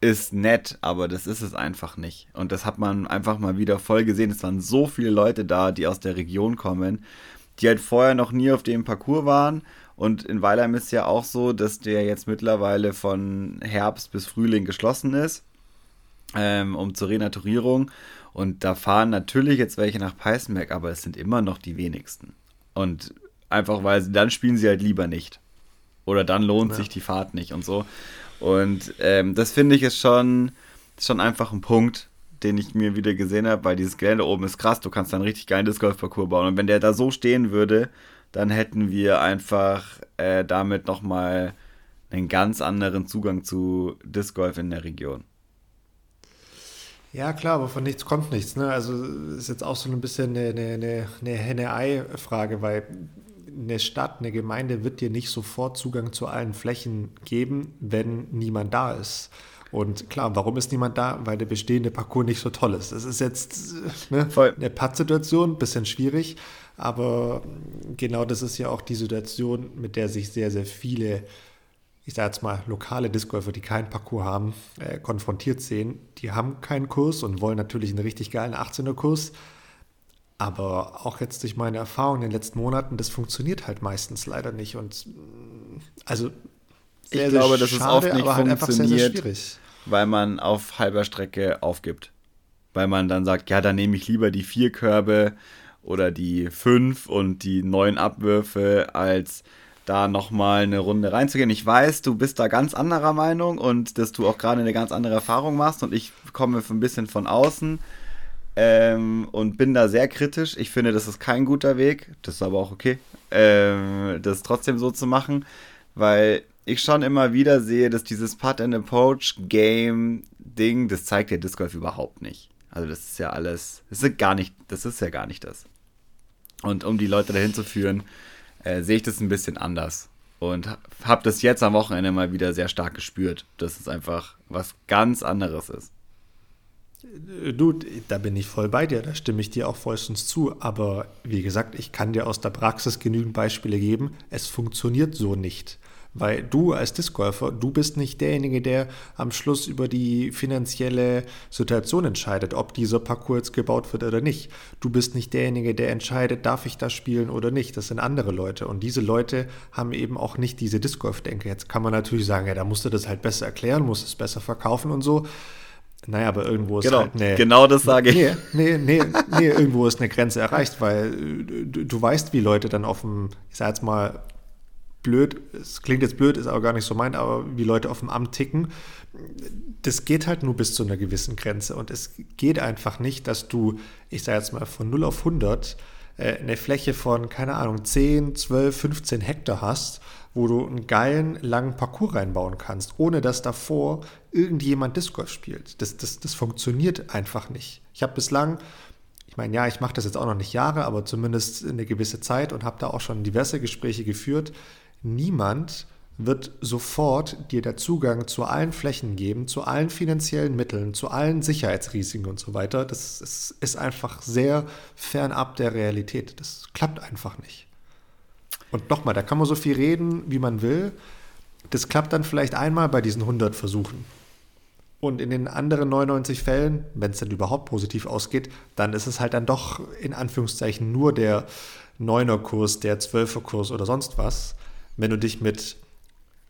Speaker 1: ist nett, aber das ist es einfach nicht. Und das hat man einfach mal wieder voll gesehen. Es waren so viele Leute da, die aus der Region kommen, die halt vorher noch nie auf dem Parcours waren. Und in Weilheim ist ja auch so, dass der jetzt mittlerweile von Herbst bis Frühling geschlossen ist, ähm, um zur Renaturierung. Und da fahren natürlich jetzt welche nach Peißenberg, aber es sind immer noch die wenigsten. Und einfach weil sie, dann spielen sie halt lieber nicht. Oder dann lohnt ja. sich die Fahrt nicht und so. Und ähm, das finde ich ist schon, schon einfach ein Punkt, den ich mir wieder gesehen habe, weil dieses Gelände oben ist krass, du kannst dann richtig geiles Golfparcours bauen. Und wenn der da so stehen würde, dann hätten wir einfach äh, damit nochmal einen ganz anderen Zugang zu Disc Golf in der Region.
Speaker 2: Ja, klar, aber von nichts kommt nichts. Ne? Also ist jetzt auch so ein bisschen eine, eine, eine Henne-Ei-Frage, weil eine Stadt, eine Gemeinde wird dir nicht sofort Zugang zu allen Flächen geben, wenn niemand da ist. Und klar, warum ist niemand da? Weil der bestehende Parcours nicht so toll ist. Das ist jetzt ne, eine Pattsituation, bisschen schwierig, aber genau das ist ja auch die Situation, mit der sich sehr, sehr viele, ich sage jetzt mal, lokale Discgolfer, die keinen Parcours haben, äh, konfrontiert sehen. Die haben keinen Kurs und wollen natürlich einen richtig geilen 18er-Kurs aber auch jetzt durch meine Erfahrung in den letzten Monaten, das funktioniert halt meistens leider nicht. Und also
Speaker 1: sehr, ich glaube, sehr dass schade, es oft nicht halt funktioniert, sehr, sehr weil man auf halber Strecke aufgibt. Weil man dann sagt, ja, dann nehme ich lieber die vier Körbe oder die fünf und die neun Abwürfe, als da nochmal eine Runde reinzugehen. Ich weiß, du bist da ganz anderer Meinung und dass du auch gerade eine ganz andere Erfahrung machst und ich komme ein bisschen von außen ähm, und bin da sehr kritisch. Ich finde, das ist kein guter Weg. Das ist aber auch okay, ähm, das trotzdem so zu machen, weil ich schon immer wieder sehe, dass dieses Putt and Approach Game Ding, das zeigt der Disc Golf überhaupt nicht. Also das ist ja alles, das ist gar nicht, das ist ja gar nicht das. Und um die Leute dahin zu führen, äh, sehe ich das ein bisschen anders. Und habe das jetzt am Wochenende mal wieder sehr stark gespürt, dass es einfach was ganz anderes ist.
Speaker 2: Du, da bin ich voll bei dir, da stimme ich dir auch vollstens zu. Aber wie gesagt, ich kann dir aus der Praxis genügend Beispiele geben. Es funktioniert so nicht. Weil du als Discgolfer, du bist nicht derjenige, der am Schluss über die finanzielle Situation entscheidet, ob dieser Parcours gebaut wird oder nicht. Du bist nicht derjenige, der entscheidet, darf ich das spielen oder nicht. Das sind andere Leute. Und diese Leute haben eben auch nicht diese Discgolf-Denke. Jetzt kann man natürlich sagen, ja, da musst du das halt besser erklären, musst es besser verkaufen und so. Naja, aber irgendwo ist
Speaker 1: genau,
Speaker 2: halt
Speaker 1: eine, Genau das sage ich.
Speaker 2: Nee, nee, nee, nee, irgendwo ist eine Grenze erreicht, weil du, du weißt, wie Leute dann auf dem, ich sag jetzt mal, blöd, es klingt jetzt blöd, ist aber gar nicht so meint, aber wie Leute auf dem Amt ticken, das geht halt nur bis zu einer gewissen Grenze. Und es geht einfach nicht, dass du, ich sage jetzt mal, von 0 auf 100 äh, eine Fläche von, keine Ahnung, 10, 12, 15 Hektar hast wo du einen geilen, langen Parcours reinbauen kannst, ohne dass davor irgendjemand Disc Golf spielt. Das, das, das funktioniert einfach nicht. Ich habe bislang, ich meine, ja, ich mache das jetzt auch noch nicht Jahre, aber zumindest eine gewisse Zeit und habe da auch schon diverse Gespräche geführt. Niemand wird sofort dir der Zugang zu allen Flächen geben, zu allen finanziellen Mitteln, zu allen Sicherheitsrisiken und so weiter. Das ist, ist einfach sehr fernab der Realität. Das klappt einfach nicht. Und nochmal, da kann man so viel reden, wie man will. Das klappt dann vielleicht einmal bei diesen 100 Versuchen. Und in den anderen 99 Fällen, wenn es dann überhaupt positiv ausgeht, dann ist es halt dann doch in Anführungszeichen nur der 9er-Kurs, der 12er-Kurs oder sonst was. Wenn du dich mit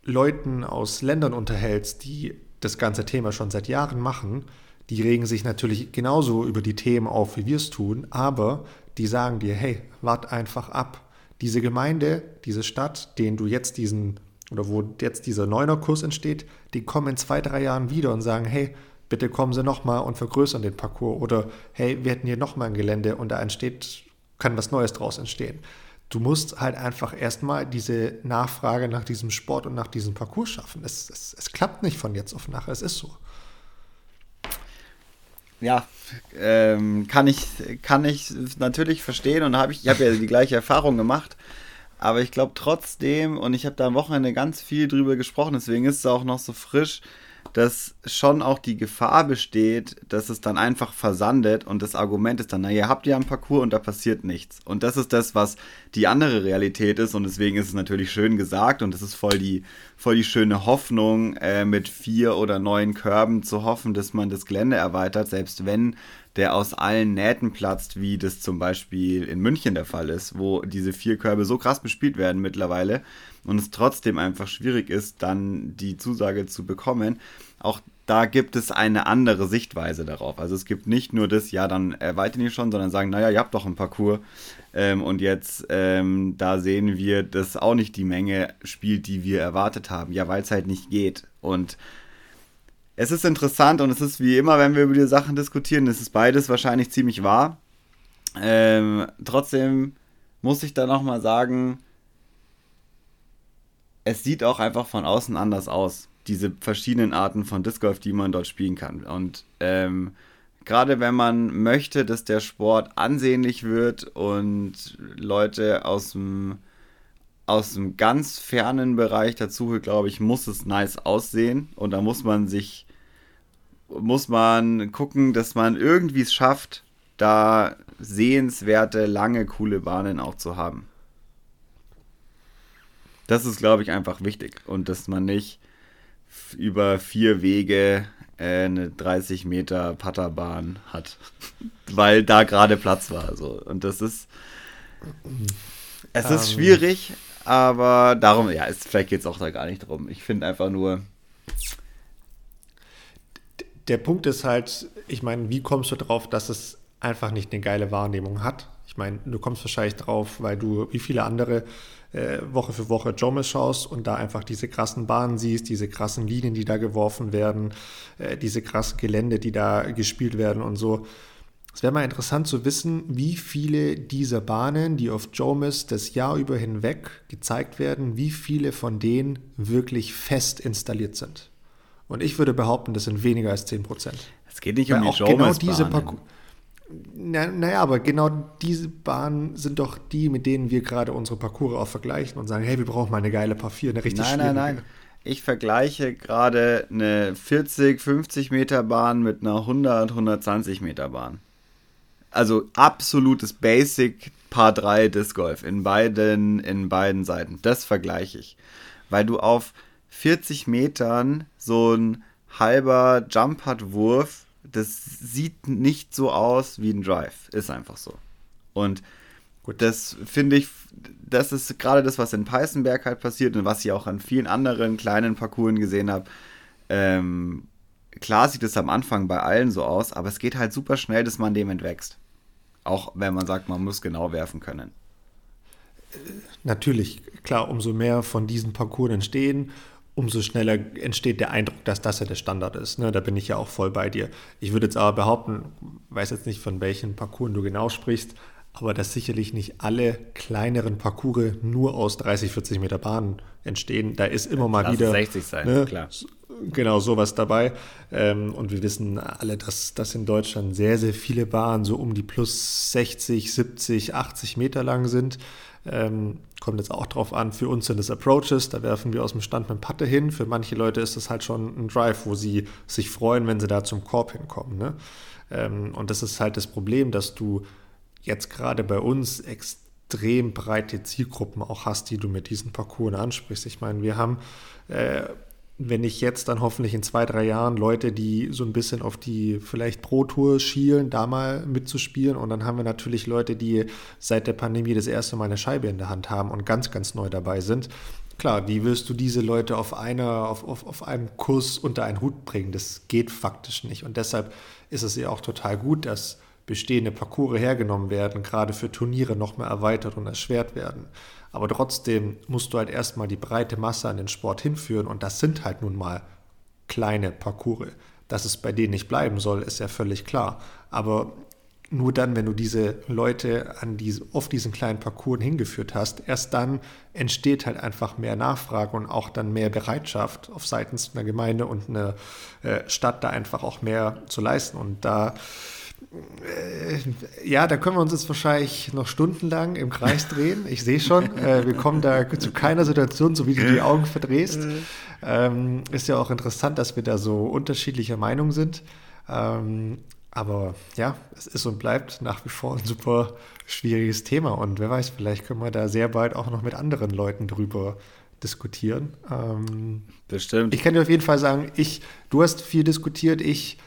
Speaker 2: Leuten aus Ländern unterhältst, die das ganze Thema schon seit Jahren machen, die regen sich natürlich genauso über die Themen auf, wie wir es tun, aber die sagen dir, hey, wart einfach ab diese Gemeinde, diese Stadt, denen du jetzt diesen, oder wo jetzt dieser Neunerkurs entsteht, die kommen in zwei, drei Jahren wieder und sagen, hey, bitte kommen Sie nochmal und vergrößern den Parcours. Oder hey, wir hätten hier nochmal ein Gelände und da entsteht, kann was Neues draus entstehen. Du musst halt einfach erstmal diese Nachfrage nach diesem Sport und nach diesem Parcours schaffen. Es, es, es klappt nicht von jetzt auf nachher, es ist so
Speaker 1: ja, ähm, kann ich kann ich natürlich verstehen und habe ich, ich habe ja die gleiche Erfahrung gemacht, aber ich glaube trotzdem und ich habe da am Wochenende ganz viel drüber gesprochen, deswegen ist es auch noch so frisch. Dass schon auch die Gefahr besteht, dass es dann einfach versandet und das Argument ist dann, naja, habt ihr einen Parcours und da passiert nichts. Und das ist das, was die andere Realität ist und deswegen ist es natürlich schön gesagt und es ist voll die, voll die schöne Hoffnung, äh, mit vier oder neun Körben zu hoffen, dass man das Gelände erweitert, selbst wenn der aus allen Nähten platzt, wie das zum Beispiel in München der Fall ist, wo diese vier Körbe so krass bespielt werden mittlerweile und es trotzdem einfach schwierig ist, dann die Zusage zu bekommen. Auch da gibt es eine andere Sichtweise darauf. Also es gibt nicht nur das, ja, dann erweitern die schon, sondern sagen, naja, ihr habt doch einen Parcours ähm, und jetzt ähm, da sehen wir, dass auch nicht die Menge spielt, die wir erwartet haben. Ja, weil es halt nicht geht. Und es ist interessant und es ist wie immer, wenn wir über die Sachen diskutieren, es ist beides wahrscheinlich ziemlich wahr. Ähm, trotzdem muss ich da nochmal sagen, es sieht auch einfach von außen anders aus. Diese verschiedenen Arten von Disc Golf, die man dort spielen kann. Und ähm, gerade wenn man möchte, dass der Sport ansehnlich wird und Leute aus dem aus dem ganz fernen Bereich dazu, glaube ich, muss es nice aussehen und da muss man sich muss man gucken, dass man irgendwie es schafft, da sehenswerte, lange, coole Bahnen auch zu haben. Das ist, glaube ich, einfach wichtig. Und dass man nicht über vier Wege äh, eine 30 Meter Putterbahn hat, *laughs* weil da gerade Platz war. So. Und das ist. Es ist um. Ähm. schwierig, aber darum, ja, es, vielleicht geht es auch da gar nicht drum. Ich finde einfach nur.
Speaker 2: Der Punkt ist halt, ich meine, wie kommst du drauf, dass es einfach nicht eine geile Wahrnehmung hat? Ich meine, du kommst wahrscheinlich drauf, weil du wie viele andere äh, Woche für Woche Jomis schaust und da einfach diese krassen Bahnen siehst, diese krassen Linien, die da geworfen werden, äh, diese krassen Gelände, die da gespielt werden und so. Es wäre mal interessant zu wissen, wie viele dieser Bahnen, die auf Jomis das Jahr über hinweg gezeigt werden, wie viele von denen wirklich fest installiert sind. Und ich würde behaupten, das sind weniger als 10 Prozent.
Speaker 1: Es geht nicht um die Jomis-Bahnen. Genau diese
Speaker 2: Parcours naja, na aber genau diese Bahnen sind doch die, mit denen wir gerade unsere Parcours auch vergleichen und sagen, hey, wir brauchen mal eine geile Paar 4, eine richtig
Speaker 1: Nein, nein, nein. Ich vergleiche gerade eine 40, 50 Meter Bahn mit einer 100, 120 Meter Bahn. Also absolutes Basic Paar 3 Disc Golf in beiden, in beiden Seiten. Das vergleiche ich. Weil du auf 40 Metern so ein halber Jump-Putt-Wurf das sieht nicht so aus wie ein Drive. Ist einfach so. Und Gut. das finde ich, das ist gerade das, was in Peißenberg halt passiert und was ich auch an vielen anderen kleinen Parcours gesehen habe. Ähm, klar sieht es am Anfang bei allen so aus, aber es geht halt super schnell, dass man dem entwächst. Auch wenn man sagt, man muss genau werfen können.
Speaker 2: Natürlich, klar, umso mehr von diesen Parcours entstehen, umso schneller entsteht der Eindruck, dass das ja der Standard ist. Ne? Da bin ich ja auch voll bei dir. Ich würde jetzt aber behaupten, weiß jetzt nicht, von welchen Parcours du genau sprichst, aber dass sicherlich nicht alle kleineren Parcours nur aus 30, 40 Meter Bahnen entstehen. Da ist immer mal Lass wieder.
Speaker 1: 60 sein, ne? klar.
Speaker 2: Genau, sowas dabei. Ähm, und wir wissen alle, dass, dass in Deutschland sehr, sehr viele Bahnen so um die plus 60, 70, 80 Meter lang sind. Ähm, kommt jetzt auch drauf an, für uns sind es Approaches, da werfen wir aus dem Stand mit Patte hin. Für manche Leute ist es halt schon ein Drive, wo sie sich freuen, wenn sie da zum Korb hinkommen. Ne? Ähm, und das ist halt das Problem, dass du jetzt gerade bei uns extrem breite Zielgruppen auch hast, die du mit diesen Parcours ansprichst. Ich meine, wir haben äh, wenn ich jetzt dann hoffentlich in zwei, drei Jahren Leute, die so ein bisschen auf die vielleicht Pro-Tour schielen, da mal mitzuspielen. Und dann haben wir natürlich Leute, die seit der Pandemie das erste Mal eine Scheibe in der Hand haben und ganz, ganz neu dabei sind. Klar, wie wirst du diese Leute auf, einer, auf, auf, auf einem Kurs unter einen Hut bringen? Das geht faktisch nicht. Und deshalb ist es ja auch total gut, dass bestehende Parcours hergenommen werden, gerade für Turniere nochmal erweitert und erschwert werden. Aber trotzdem musst du halt erstmal die breite Masse an den Sport hinführen und das sind halt nun mal kleine Parcours. Dass es bei denen nicht bleiben soll, ist ja völlig klar. Aber nur dann, wenn du diese Leute an diese, auf diesen kleinen Parcours hingeführt hast, erst dann entsteht halt einfach mehr Nachfrage und auch dann mehr Bereitschaft auf seitens einer Gemeinde und einer äh, Stadt da einfach auch mehr zu leisten. Und da ja, da können wir uns jetzt wahrscheinlich noch stundenlang im Kreis *laughs* drehen. Ich sehe schon, äh, wir kommen da zu keiner Situation, so wie du die Augen verdrehst. Ähm, ist ja auch interessant, dass wir da so unterschiedlicher Meinung sind. Ähm, aber ja, es ist und bleibt nach wie vor ein super schwieriges Thema. Und wer weiß, vielleicht können wir da sehr bald auch noch mit anderen Leuten drüber diskutieren. Ähm,
Speaker 1: Bestimmt.
Speaker 2: Ich kann dir auf jeden Fall sagen, ich, du hast viel diskutiert, ich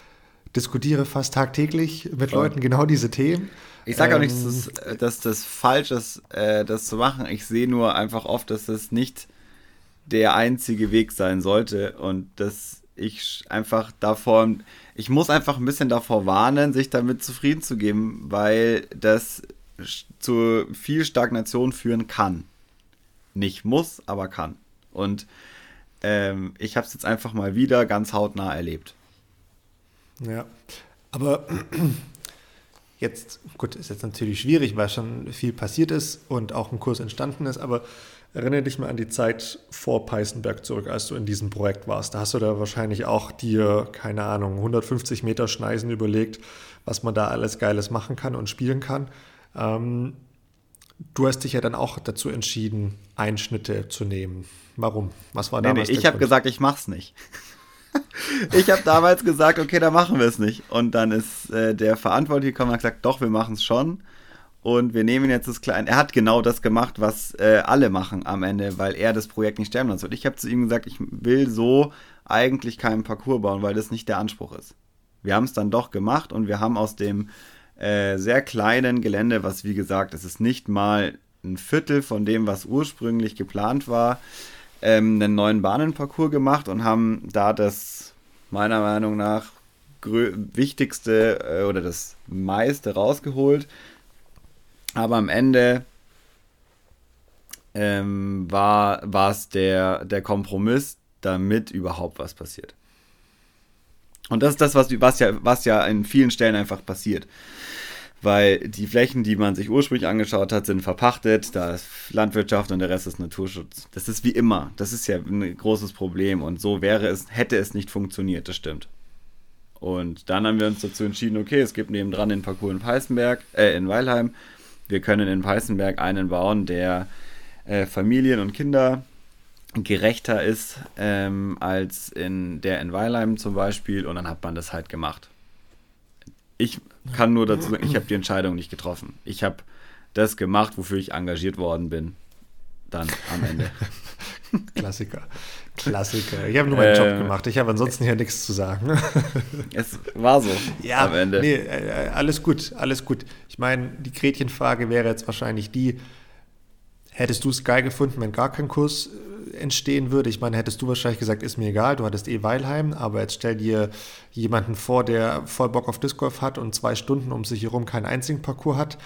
Speaker 2: diskutiere fast tagtäglich mit. Leuten genau diese Themen.
Speaker 1: Ich sage auch nicht, dass, ähm, dass das falsch ist, äh, das zu machen. Ich sehe nur einfach oft, dass das nicht der einzige Weg sein sollte und dass ich einfach davor, ich muss einfach ein bisschen davor warnen, sich damit zufrieden zu geben, weil das zu viel Stagnation führen kann. Nicht muss, aber kann. Und ähm, ich habe es jetzt einfach mal wieder ganz hautnah erlebt.
Speaker 2: Ja, aber *clears throat* jetzt, gut, ist jetzt natürlich schwierig, weil schon viel passiert ist und auch ein Kurs entstanden ist, aber erinnere dich mal an die Zeit vor Peißenberg zurück, als du in diesem Projekt warst. Da hast du da wahrscheinlich auch dir, keine Ahnung, 150 Meter Schneisen überlegt, was man da alles Geiles machen kann und spielen kann. Ähm, du hast dich ja dann auch dazu entschieden, Einschnitte zu nehmen. Warum? Was war
Speaker 1: damals? Nee, nee, ich habe gesagt, ich mach's nicht. *laughs* *laughs* ich habe damals gesagt, okay, dann machen wir es nicht. Und dann ist äh, der Verantwortliche gekommen und hat gesagt, doch, wir machen es schon. Und wir nehmen jetzt das Kleine. Er hat genau das gemacht, was äh, alle machen am Ende, weil er das Projekt nicht sterben lassen wird. Ich habe zu ihm gesagt, ich will so eigentlich keinen Parcours bauen, weil das nicht der Anspruch ist. Wir haben es dann doch gemacht und wir haben aus dem äh, sehr kleinen Gelände, was wie gesagt, es ist nicht mal ein Viertel von dem, was ursprünglich geplant war, ähm, einen neuen Bahnenparcours gemacht und haben da das meiner Meinung nach wichtigste äh, oder das meiste rausgeholt aber am Ende ähm, war es der, der Kompromiss, damit überhaupt was passiert. Und das ist das, was, was, ja, was ja in vielen Stellen einfach passiert. Weil die Flächen, die man sich ursprünglich angeschaut hat, sind verpachtet, da ist Landwirtschaft und der Rest ist Naturschutz. Das ist wie immer. Das ist ja ein großes Problem. Und so wäre es, hätte es nicht funktioniert, das stimmt. Und dann haben wir uns dazu entschieden, okay, es gibt nebendran den Parcours in Peißenberg, äh, in Weilheim wir können in Peißenberg einen bauen, der äh, Familien und Kinder gerechter ist ähm, als in der in Weilheim zum Beispiel und dann hat man das halt gemacht. Ich kann nur dazu sagen, ich habe die Entscheidung nicht getroffen. Ich habe das gemacht, wofür ich engagiert worden bin. Dann am Ende. *laughs*
Speaker 2: Klassiker. Klassiker. Ich habe nur meinen äh, Job gemacht. Ich habe ansonsten hier nichts zu sagen. *laughs*
Speaker 1: es war so
Speaker 2: ja, am Ende. Nee, äh, alles gut, alles gut. Ich meine, die Gretchenfrage wäre jetzt wahrscheinlich die, hättest du es geil gefunden, wenn gar kein Kurs äh, entstehen würde? Ich meine, hättest du wahrscheinlich gesagt, ist mir egal, du hattest eh Weilheim, aber jetzt stell dir jemanden vor, der voll Bock auf Disc Golf hat und zwei Stunden um sich herum keinen einzigen Parcours hat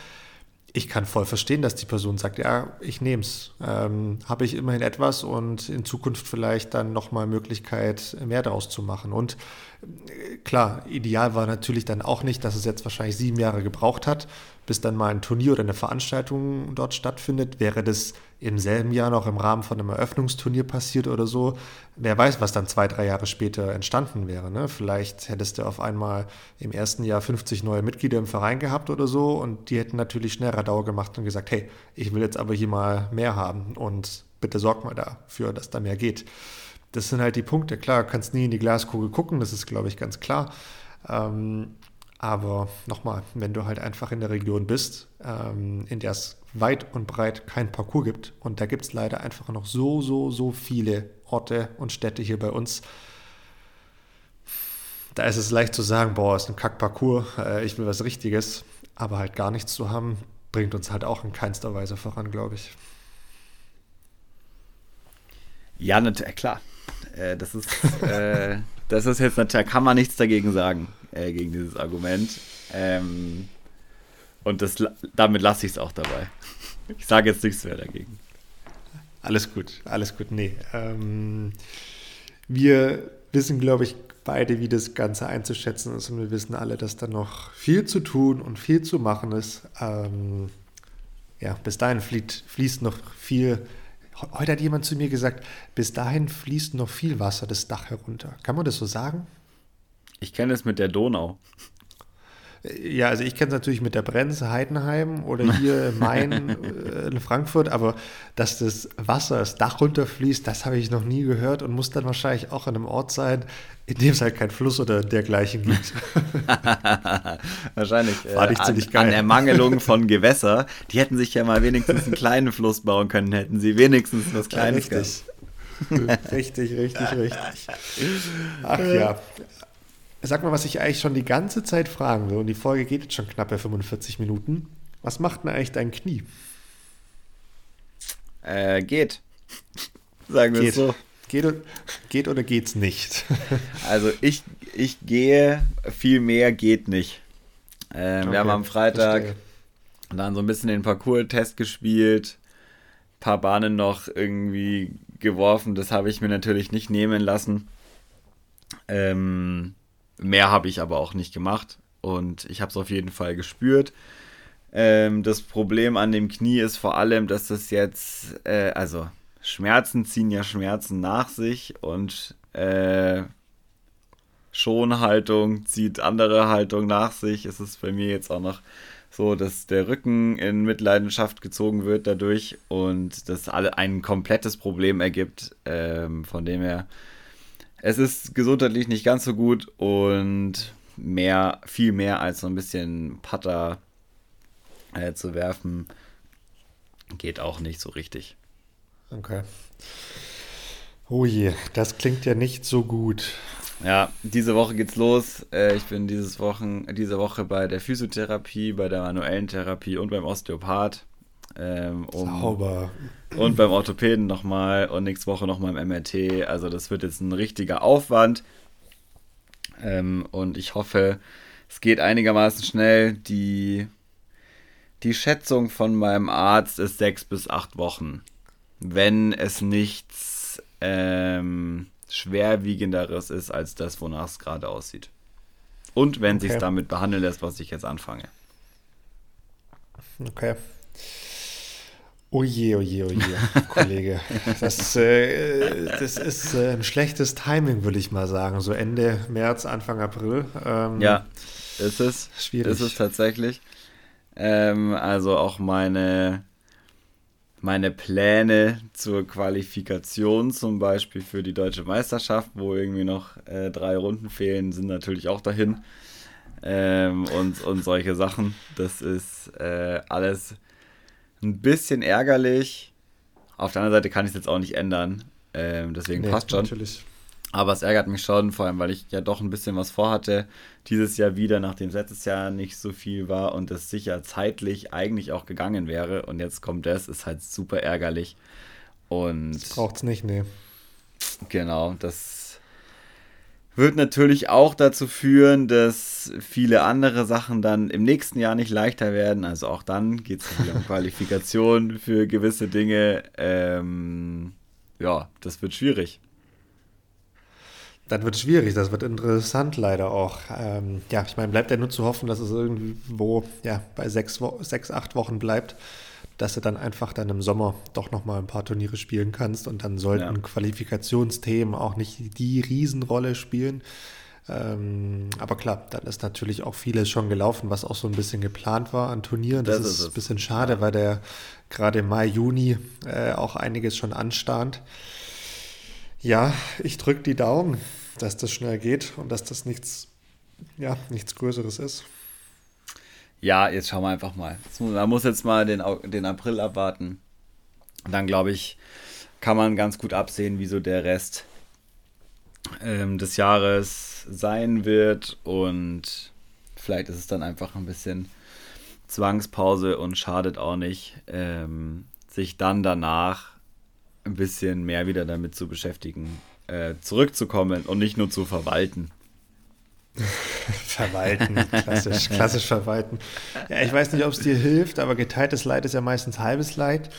Speaker 2: ich kann voll verstehen, dass die Person sagt, ja, ich nehme es. Ähm, Habe ich immerhin etwas und in Zukunft vielleicht dann nochmal Möglichkeit, mehr daraus zu machen. Und äh, klar, ideal war natürlich dann auch nicht, dass es jetzt wahrscheinlich sieben Jahre gebraucht hat, bis dann mal ein Turnier oder eine Veranstaltung dort stattfindet. Wäre das im selben Jahr noch im Rahmen von einem Eröffnungsturnier passiert oder so, wer weiß, was dann zwei, drei Jahre später entstanden wäre. Ne? Vielleicht hättest du auf einmal im ersten Jahr 50 neue Mitglieder im Verein gehabt oder so und die hätten natürlich schnell Radau gemacht und gesagt, hey, ich will jetzt aber hier mal mehr haben und bitte sorg mal dafür, dass da mehr geht. Das sind halt die Punkte. Klar, kannst nie in die Glaskugel gucken, das ist, glaube ich, ganz klar. Ähm, aber nochmal, wenn du halt einfach in der Region bist, ähm, in der es weit und breit kein Parcours gibt, und da gibt es leider einfach noch so, so, so viele Orte und Städte hier bei uns, da ist es leicht zu sagen, boah, ist ein Kack-Parcours, äh, ich will was Richtiges, aber halt gar nichts zu haben, bringt uns halt auch in keinster Weise voran, glaube ich.
Speaker 1: Ja, natürlich, klar. Äh, das ist, äh, *laughs* das ist jetzt natürlich, kann man nichts dagegen sagen äh, gegen dieses Argument. Ähm, und das, damit lasse ich es auch dabei. Ich sage jetzt nichts mehr dagegen.
Speaker 2: Alles gut, alles gut. Nee. Ähm, wir wissen, glaube ich, beide, wie das Ganze einzuschätzen ist. Und wir wissen alle, dass da noch viel zu tun und viel zu machen ist. Ähm, ja, bis dahin fließt, fließt noch viel. Heute hat jemand zu mir gesagt, bis dahin fließt noch viel Wasser das Dach herunter. Kann man das so sagen?
Speaker 1: Ich kenne es mit der Donau.
Speaker 2: Ja, also ich kenne es natürlich mit der Brenze Heidenheim oder hier *laughs* Main äh, in Frankfurt, aber dass das Wasser das Dach runterfließt, das habe ich noch nie gehört und muss dann wahrscheinlich auch an einem Ort sein, in dem es halt keinen Fluss oder dergleichen gibt. *laughs*
Speaker 1: wahrscheinlich. Äh, an, an Ermangelung von *laughs* Gewässer. Die hätten sich ja mal wenigstens einen kleinen Fluss bauen können, hätten sie wenigstens was Kleines
Speaker 2: ja, richtig. richtig, richtig, richtig. Ach ja. Sag mal, was ich eigentlich schon die ganze Zeit fragen will, und die Folge geht jetzt schon knappe 45 Minuten. Was macht denn eigentlich dein Knie?
Speaker 1: Äh, geht. Sagen wir
Speaker 2: geht.
Speaker 1: so.
Speaker 2: Geht, geht oder geht's nicht? *laughs*
Speaker 1: also ich, ich gehe, viel mehr geht nicht. Äh, okay, wir haben am Freitag verstehe. dann so ein bisschen den Parcours-Test gespielt, ein paar Bahnen noch irgendwie geworfen. Das habe ich mir natürlich nicht nehmen lassen. Ähm, Mehr habe ich aber auch nicht gemacht und ich habe es auf jeden Fall gespürt. Ähm, das Problem an dem Knie ist vor allem, dass das jetzt, äh, also Schmerzen ziehen ja Schmerzen nach sich und äh, Schonhaltung zieht andere Haltung nach sich. Es ist bei mir jetzt auch noch so, dass der Rücken in Mitleidenschaft gezogen wird dadurch und das alle ein komplettes Problem ergibt, ähm, von dem her es ist gesundheitlich nicht ganz so gut und mehr, viel mehr als so ein bisschen Putter äh, zu werfen, geht auch nicht so richtig.
Speaker 2: Okay. Oh je, das klingt ja nicht so gut.
Speaker 1: Ja, diese Woche geht's los. Äh, ich bin dieses Wochen, diese Woche bei der Physiotherapie, bei der manuellen Therapie und beim Osteopath. Ähm, um, Sauber. Und beim Orthopäden nochmal und nächste Woche nochmal im MRT. Also das wird jetzt ein richtiger Aufwand. Ähm, und ich hoffe, es geht einigermaßen schnell. Die, die Schätzung von meinem Arzt ist sechs bis acht Wochen. Wenn es nichts ähm, schwerwiegenderes ist als das, wonach es gerade aussieht. Und wenn okay. sich damit behandeln lässt, was ich jetzt anfange.
Speaker 2: Okay. Oje, oje, oje, *laughs* Kollege. Das, äh, das ist äh, ein schlechtes Timing, würde ich mal sagen. So Ende März, Anfang April.
Speaker 1: Ähm, ja, ist es. Schwierig. Ist es tatsächlich. Ähm, also auch meine, meine Pläne zur Qualifikation, zum Beispiel für die deutsche Meisterschaft, wo irgendwie noch äh, drei Runden fehlen, sind natürlich auch dahin. Ähm, und, und solche Sachen. Das ist äh, alles ein bisschen ärgerlich. Auf der anderen Seite kann ich es jetzt auch nicht ändern. Ähm, deswegen nee, passt schon. Natürlich. Aber es ärgert mich schon, vor allem, weil ich ja doch ein bisschen was vorhatte. Dieses Jahr wieder, nachdem es letztes Jahr nicht so viel war und es sicher zeitlich eigentlich auch gegangen wäre. Und jetzt kommt das, ist halt super ärgerlich. Und.
Speaker 2: Braucht es nicht, nee.
Speaker 1: Genau, das wird natürlich auch dazu führen, dass viele andere Sachen dann im nächsten Jahr nicht leichter werden. Also auch dann geht es wieder um *laughs* Qualifikation für gewisse Dinge. Ähm, ja, das wird schwierig.
Speaker 2: Dann wird es schwierig, das wird interessant leider auch. Ähm, ja, ich meine, bleibt ja nur zu hoffen, dass es irgendwo ja, bei sechs, sechs, acht Wochen bleibt dass du dann einfach dann im Sommer doch nochmal ein paar Turniere spielen kannst und dann sollten ja. Qualifikationsthemen auch nicht die Riesenrolle spielen. Ähm, aber klar, dann ist natürlich auch vieles schon gelaufen, was auch so ein bisschen geplant war an Turnieren. Das, das ist, ist ein bisschen schade, ja. weil der gerade Mai, Juni äh, auch einiges schon anstahnt. Ja, ich drücke die Daumen, dass das schnell geht und dass das nichts, ja, nichts Größeres ist.
Speaker 1: Ja, jetzt schauen wir einfach mal. Man muss jetzt mal den, den April abwarten. Dann glaube ich, kann man ganz gut absehen, wie so der Rest ähm, des Jahres sein wird. Und vielleicht ist es dann einfach ein bisschen Zwangspause und schadet auch nicht, ähm, sich dann danach ein bisschen mehr wieder damit zu beschäftigen, äh, zurückzukommen und nicht nur zu verwalten. *laughs*
Speaker 2: verwalten, klassisch, *laughs* klassisch verwalten. Ja, ich weiß nicht, ob es dir hilft, aber geteiltes Leid ist ja meistens halbes Leid.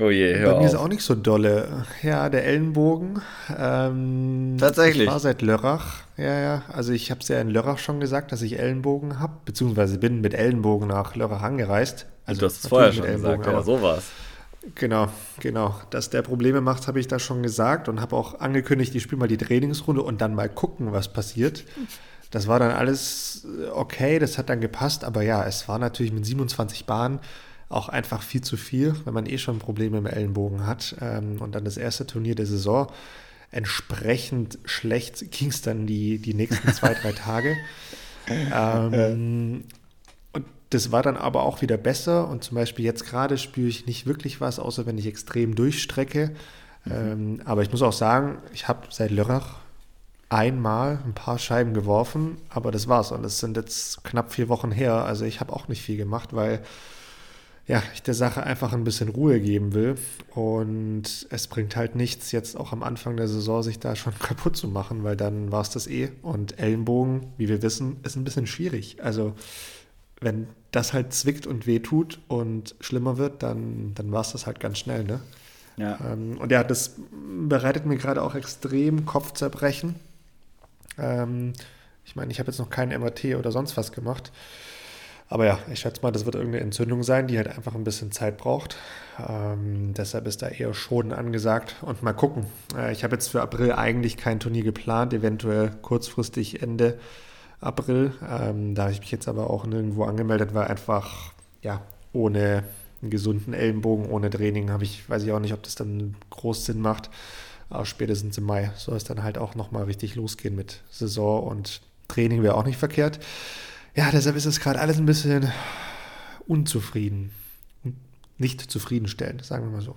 Speaker 2: Oh je, hör Bei mir auf. ist auch nicht so dolle. Ja, der Ellenbogen. Ähm, Tatsächlich. Ich war seit Lörrach. Ja, ja. Also ich habe es ja in Lörrach schon gesagt, dass ich Ellenbogen habe, beziehungsweise bin mit Ellenbogen nach Lörrach angereist. Also
Speaker 1: du hast es vorher schon gesagt, aber so war's.
Speaker 2: Genau, genau. Dass der Probleme macht, habe ich da schon gesagt und habe auch angekündigt, ich spiele mal die Trainingsrunde und dann mal gucken, was passiert. Das war dann alles äh, okay, das hat dann gepasst, aber ja, es war natürlich mit 27 Bahnen auch einfach viel zu viel, wenn man eh schon Probleme im Ellenbogen hat. Ähm, und dann das erste Turnier der Saison. Entsprechend schlecht ging es dann die, die nächsten zwei, drei Tage. *laughs* Ähm, das war dann aber auch wieder besser. Und zum Beispiel jetzt gerade spüre ich nicht wirklich was, außer wenn ich extrem durchstrecke. Mhm. Ähm, aber ich muss auch sagen, ich habe seit Lörrach einmal ein paar Scheiben geworfen, aber das war's. Und es sind jetzt knapp vier Wochen her. Also ich habe auch nicht viel gemacht, weil ja, ich der Sache einfach ein bisschen Ruhe geben will. Und es bringt halt nichts, jetzt auch am Anfang der Saison sich da schon *laughs* kaputt zu machen, weil dann war es das eh. Und Ellenbogen, wie wir wissen, ist ein bisschen schwierig. Also wenn das halt zwickt und weh tut und schlimmer wird, dann, dann war es das halt ganz schnell, ne? Ja. Ähm, und ja, das bereitet mir gerade auch extrem Kopfzerbrechen. Ähm, ich meine, ich habe jetzt noch keinen MRT oder sonst was gemacht. Aber ja, ich schätze mal, das wird irgendeine Entzündung sein, die halt einfach ein bisschen Zeit braucht. Ähm, deshalb ist da eher Schonen angesagt. Und mal gucken. Äh, ich habe jetzt für April eigentlich kein Turnier geplant, eventuell kurzfristig Ende April. Ähm, da habe ich mich jetzt aber auch nirgendwo angemeldet, weil einfach, ja, ohne einen gesunden Ellenbogen, ohne Training, habe ich, weiß ich auch nicht, ob das dann groß Sinn macht. Aber spätestens im Mai soll es dann halt auch nochmal richtig losgehen mit Saison und Training wäre auch nicht verkehrt ja, deshalb ist es gerade alles ein bisschen unzufrieden. Nicht zufriedenstellend, sagen wir mal so.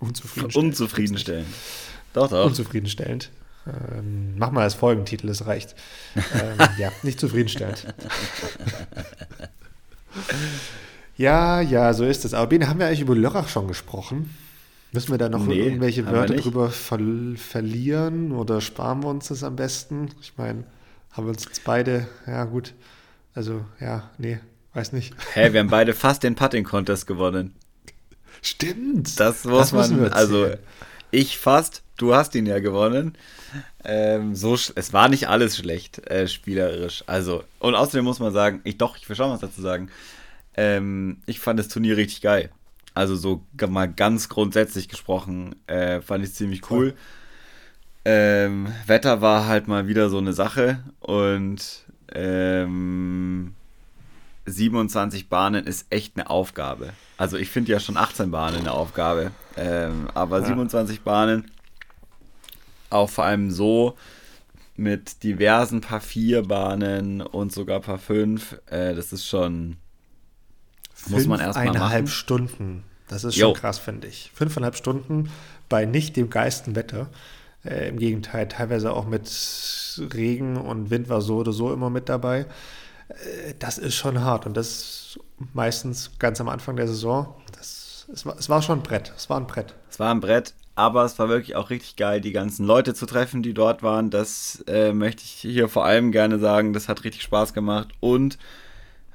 Speaker 1: Unzufriedenstellend. Unzufriedenstellend. Doch, doch.
Speaker 2: Unzufriedenstellend. Ähm, mach mal als Folgentitel, es reicht. Ähm, *laughs* ja, nicht zufriedenstellend. ja, ja, so ist es. Aber Bene, haben wir eigentlich über Lörrach schon gesprochen? Müssen wir da noch nee, irgendwelche Wörter drüber ver verlieren oder sparen wir uns das am besten? Ich meine, haben wir uns jetzt beide, ja gut, also, ja, nee, weiß nicht.
Speaker 1: Hä, hey, wir haben beide fast den Putting-Contest gewonnen.
Speaker 2: Stimmt.
Speaker 1: Das muss das man, also ich fast, du hast ihn ja gewonnen. Ähm, so, es war nicht alles schlecht, äh, spielerisch. Also, und außerdem muss man sagen, ich doch, ich will schon was dazu sagen. Ähm, ich fand das Turnier richtig geil. Also so mal ganz grundsätzlich gesprochen, äh, fand ich ziemlich cool. Ähm, Wetter war halt mal wieder so eine Sache und ähm, 27 Bahnen ist echt eine Aufgabe. Also ich finde ja schon 18 Bahnen eine Aufgabe. Ähm, aber ja. 27 Bahnen, auch vor allem so mit diversen Paar 4 Bahnen und sogar Paar 5, äh, das ist schon.
Speaker 2: Muss man erstmal machen. Eineinhalb Stunden. Das ist schon jo. krass, finde ich. Fünfeinhalb Stunden bei nicht dem geisten Wetter. Äh, Im Gegenteil, teilweise auch mit Regen und Wind war so oder so immer mit dabei. Äh, das ist schon hart und das meistens ganz am Anfang der Saison. Das, es, war, es war schon ein Brett. Es war ein Brett.
Speaker 1: Es war ein Brett, aber es war wirklich auch richtig geil, die ganzen Leute zu treffen, die dort waren. Das äh, möchte ich hier vor allem gerne sagen. Das hat richtig Spaß gemacht und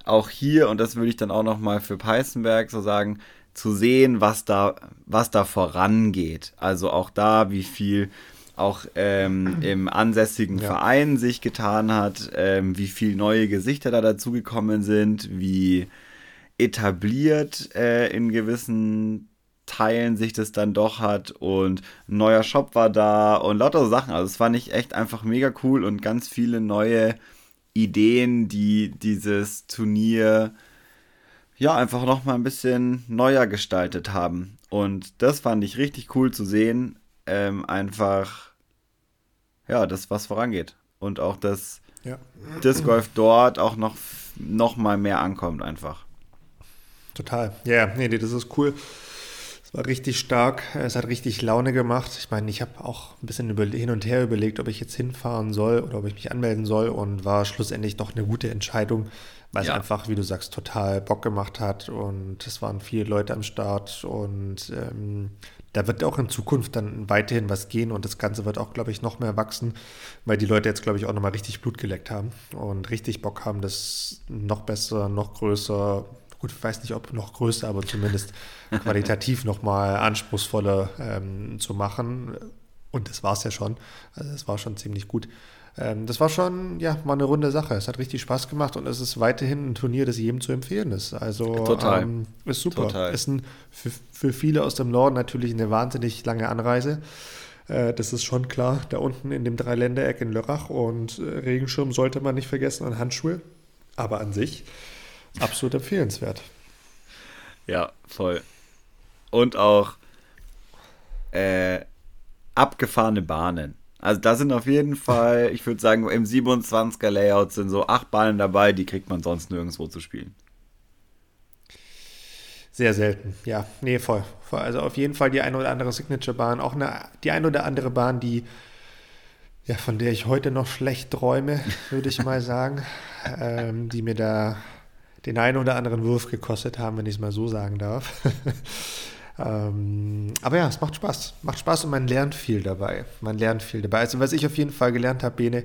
Speaker 1: auch hier, und das würde ich dann auch nochmal für Peißenberg so sagen, zu sehen, was da, was da vorangeht. Also auch da, wie viel auch ähm, im ansässigen ja. Verein sich getan hat, ähm, wie viele neue Gesichter da dazugekommen sind, wie etabliert äh, in gewissen Teilen sich das dann doch hat und ein neuer Shop war da und lauter Sachen. Also es fand ich echt einfach mega cool und ganz viele neue Ideen, die dieses Turnier ja einfach noch mal ein bisschen neuer gestaltet haben. Und das fand ich richtig cool zu sehen. Ähm, einfach ja, das, was vorangeht. Und auch, dass ja. Disc Golf dort auch noch, noch mal mehr ankommt einfach.
Speaker 2: Total. Ja, yeah, nee, nee, das ist cool. War richtig stark. Es hat richtig Laune gemacht. Ich meine, ich habe auch ein bisschen hin und her überlegt, ob ich jetzt hinfahren soll oder ob ich mich anmelden soll und war schlussendlich doch eine gute Entscheidung, weil ja. es einfach, wie du sagst, total Bock gemacht hat und es waren viele Leute am Start und ähm, da wird auch in Zukunft dann weiterhin was gehen und das Ganze wird auch, glaube ich, noch mehr wachsen, weil die Leute jetzt, glaube ich, auch nochmal richtig Blut geleckt haben und richtig Bock haben, das noch besser, noch größer, gut, ich weiß nicht, ob noch größer, aber zumindest qualitativ nochmal anspruchsvoller ähm, zu machen. Und das war es ja schon. Also es war schon ziemlich gut. Ähm, das war schon, ja, mal eine runde Sache. Es hat richtig Spaß gemacht und es ist weiterhin ein Turnier, das jedem zu empfehlen ist. Also
Speaker 1: Total.
Speaker 2: Ähm, ist super. Total. Ist ein, für, für viele aus dem Norden natürlich eine wahnsinnig lange Anreise. Äh, das ist schon klar, da unten in dem Dreiländereck in Lörrach und äh, Regenschirm sollte man nicht vergessen und Handschuhe. Aber an sich absolut empfehlenswert.
Speaker 1: Ja, voll. Und auch äh, abgefahrene Bahnen. Also da sind auf jeden Fall, *laughs* ich würde sagen, im 27er Layout sind so acht Bahnen dabei, die kriegt man sonst nirgendwo zu spielen.
Speaker 2: Sehr selten, ja. Nee, voll, voll. Also auf jeden Fall die eine oder andere Signature-Bahn, auch eine, die eine oder andere Bahn, die, ja, von der ich heute noch schlecht träume, *laughs* würde ich mal sagen, ähm, die mir da den einen oder anderen Wurf gekostet haben, wenn ich es mal so sagen darf. *laughs* ähm, aber ja, es macht Spaß. Macht Spaß und man lernt viel dabei. Man lernt viel dabei. Also was ich auf jeden Fall gelernt habe, Bene,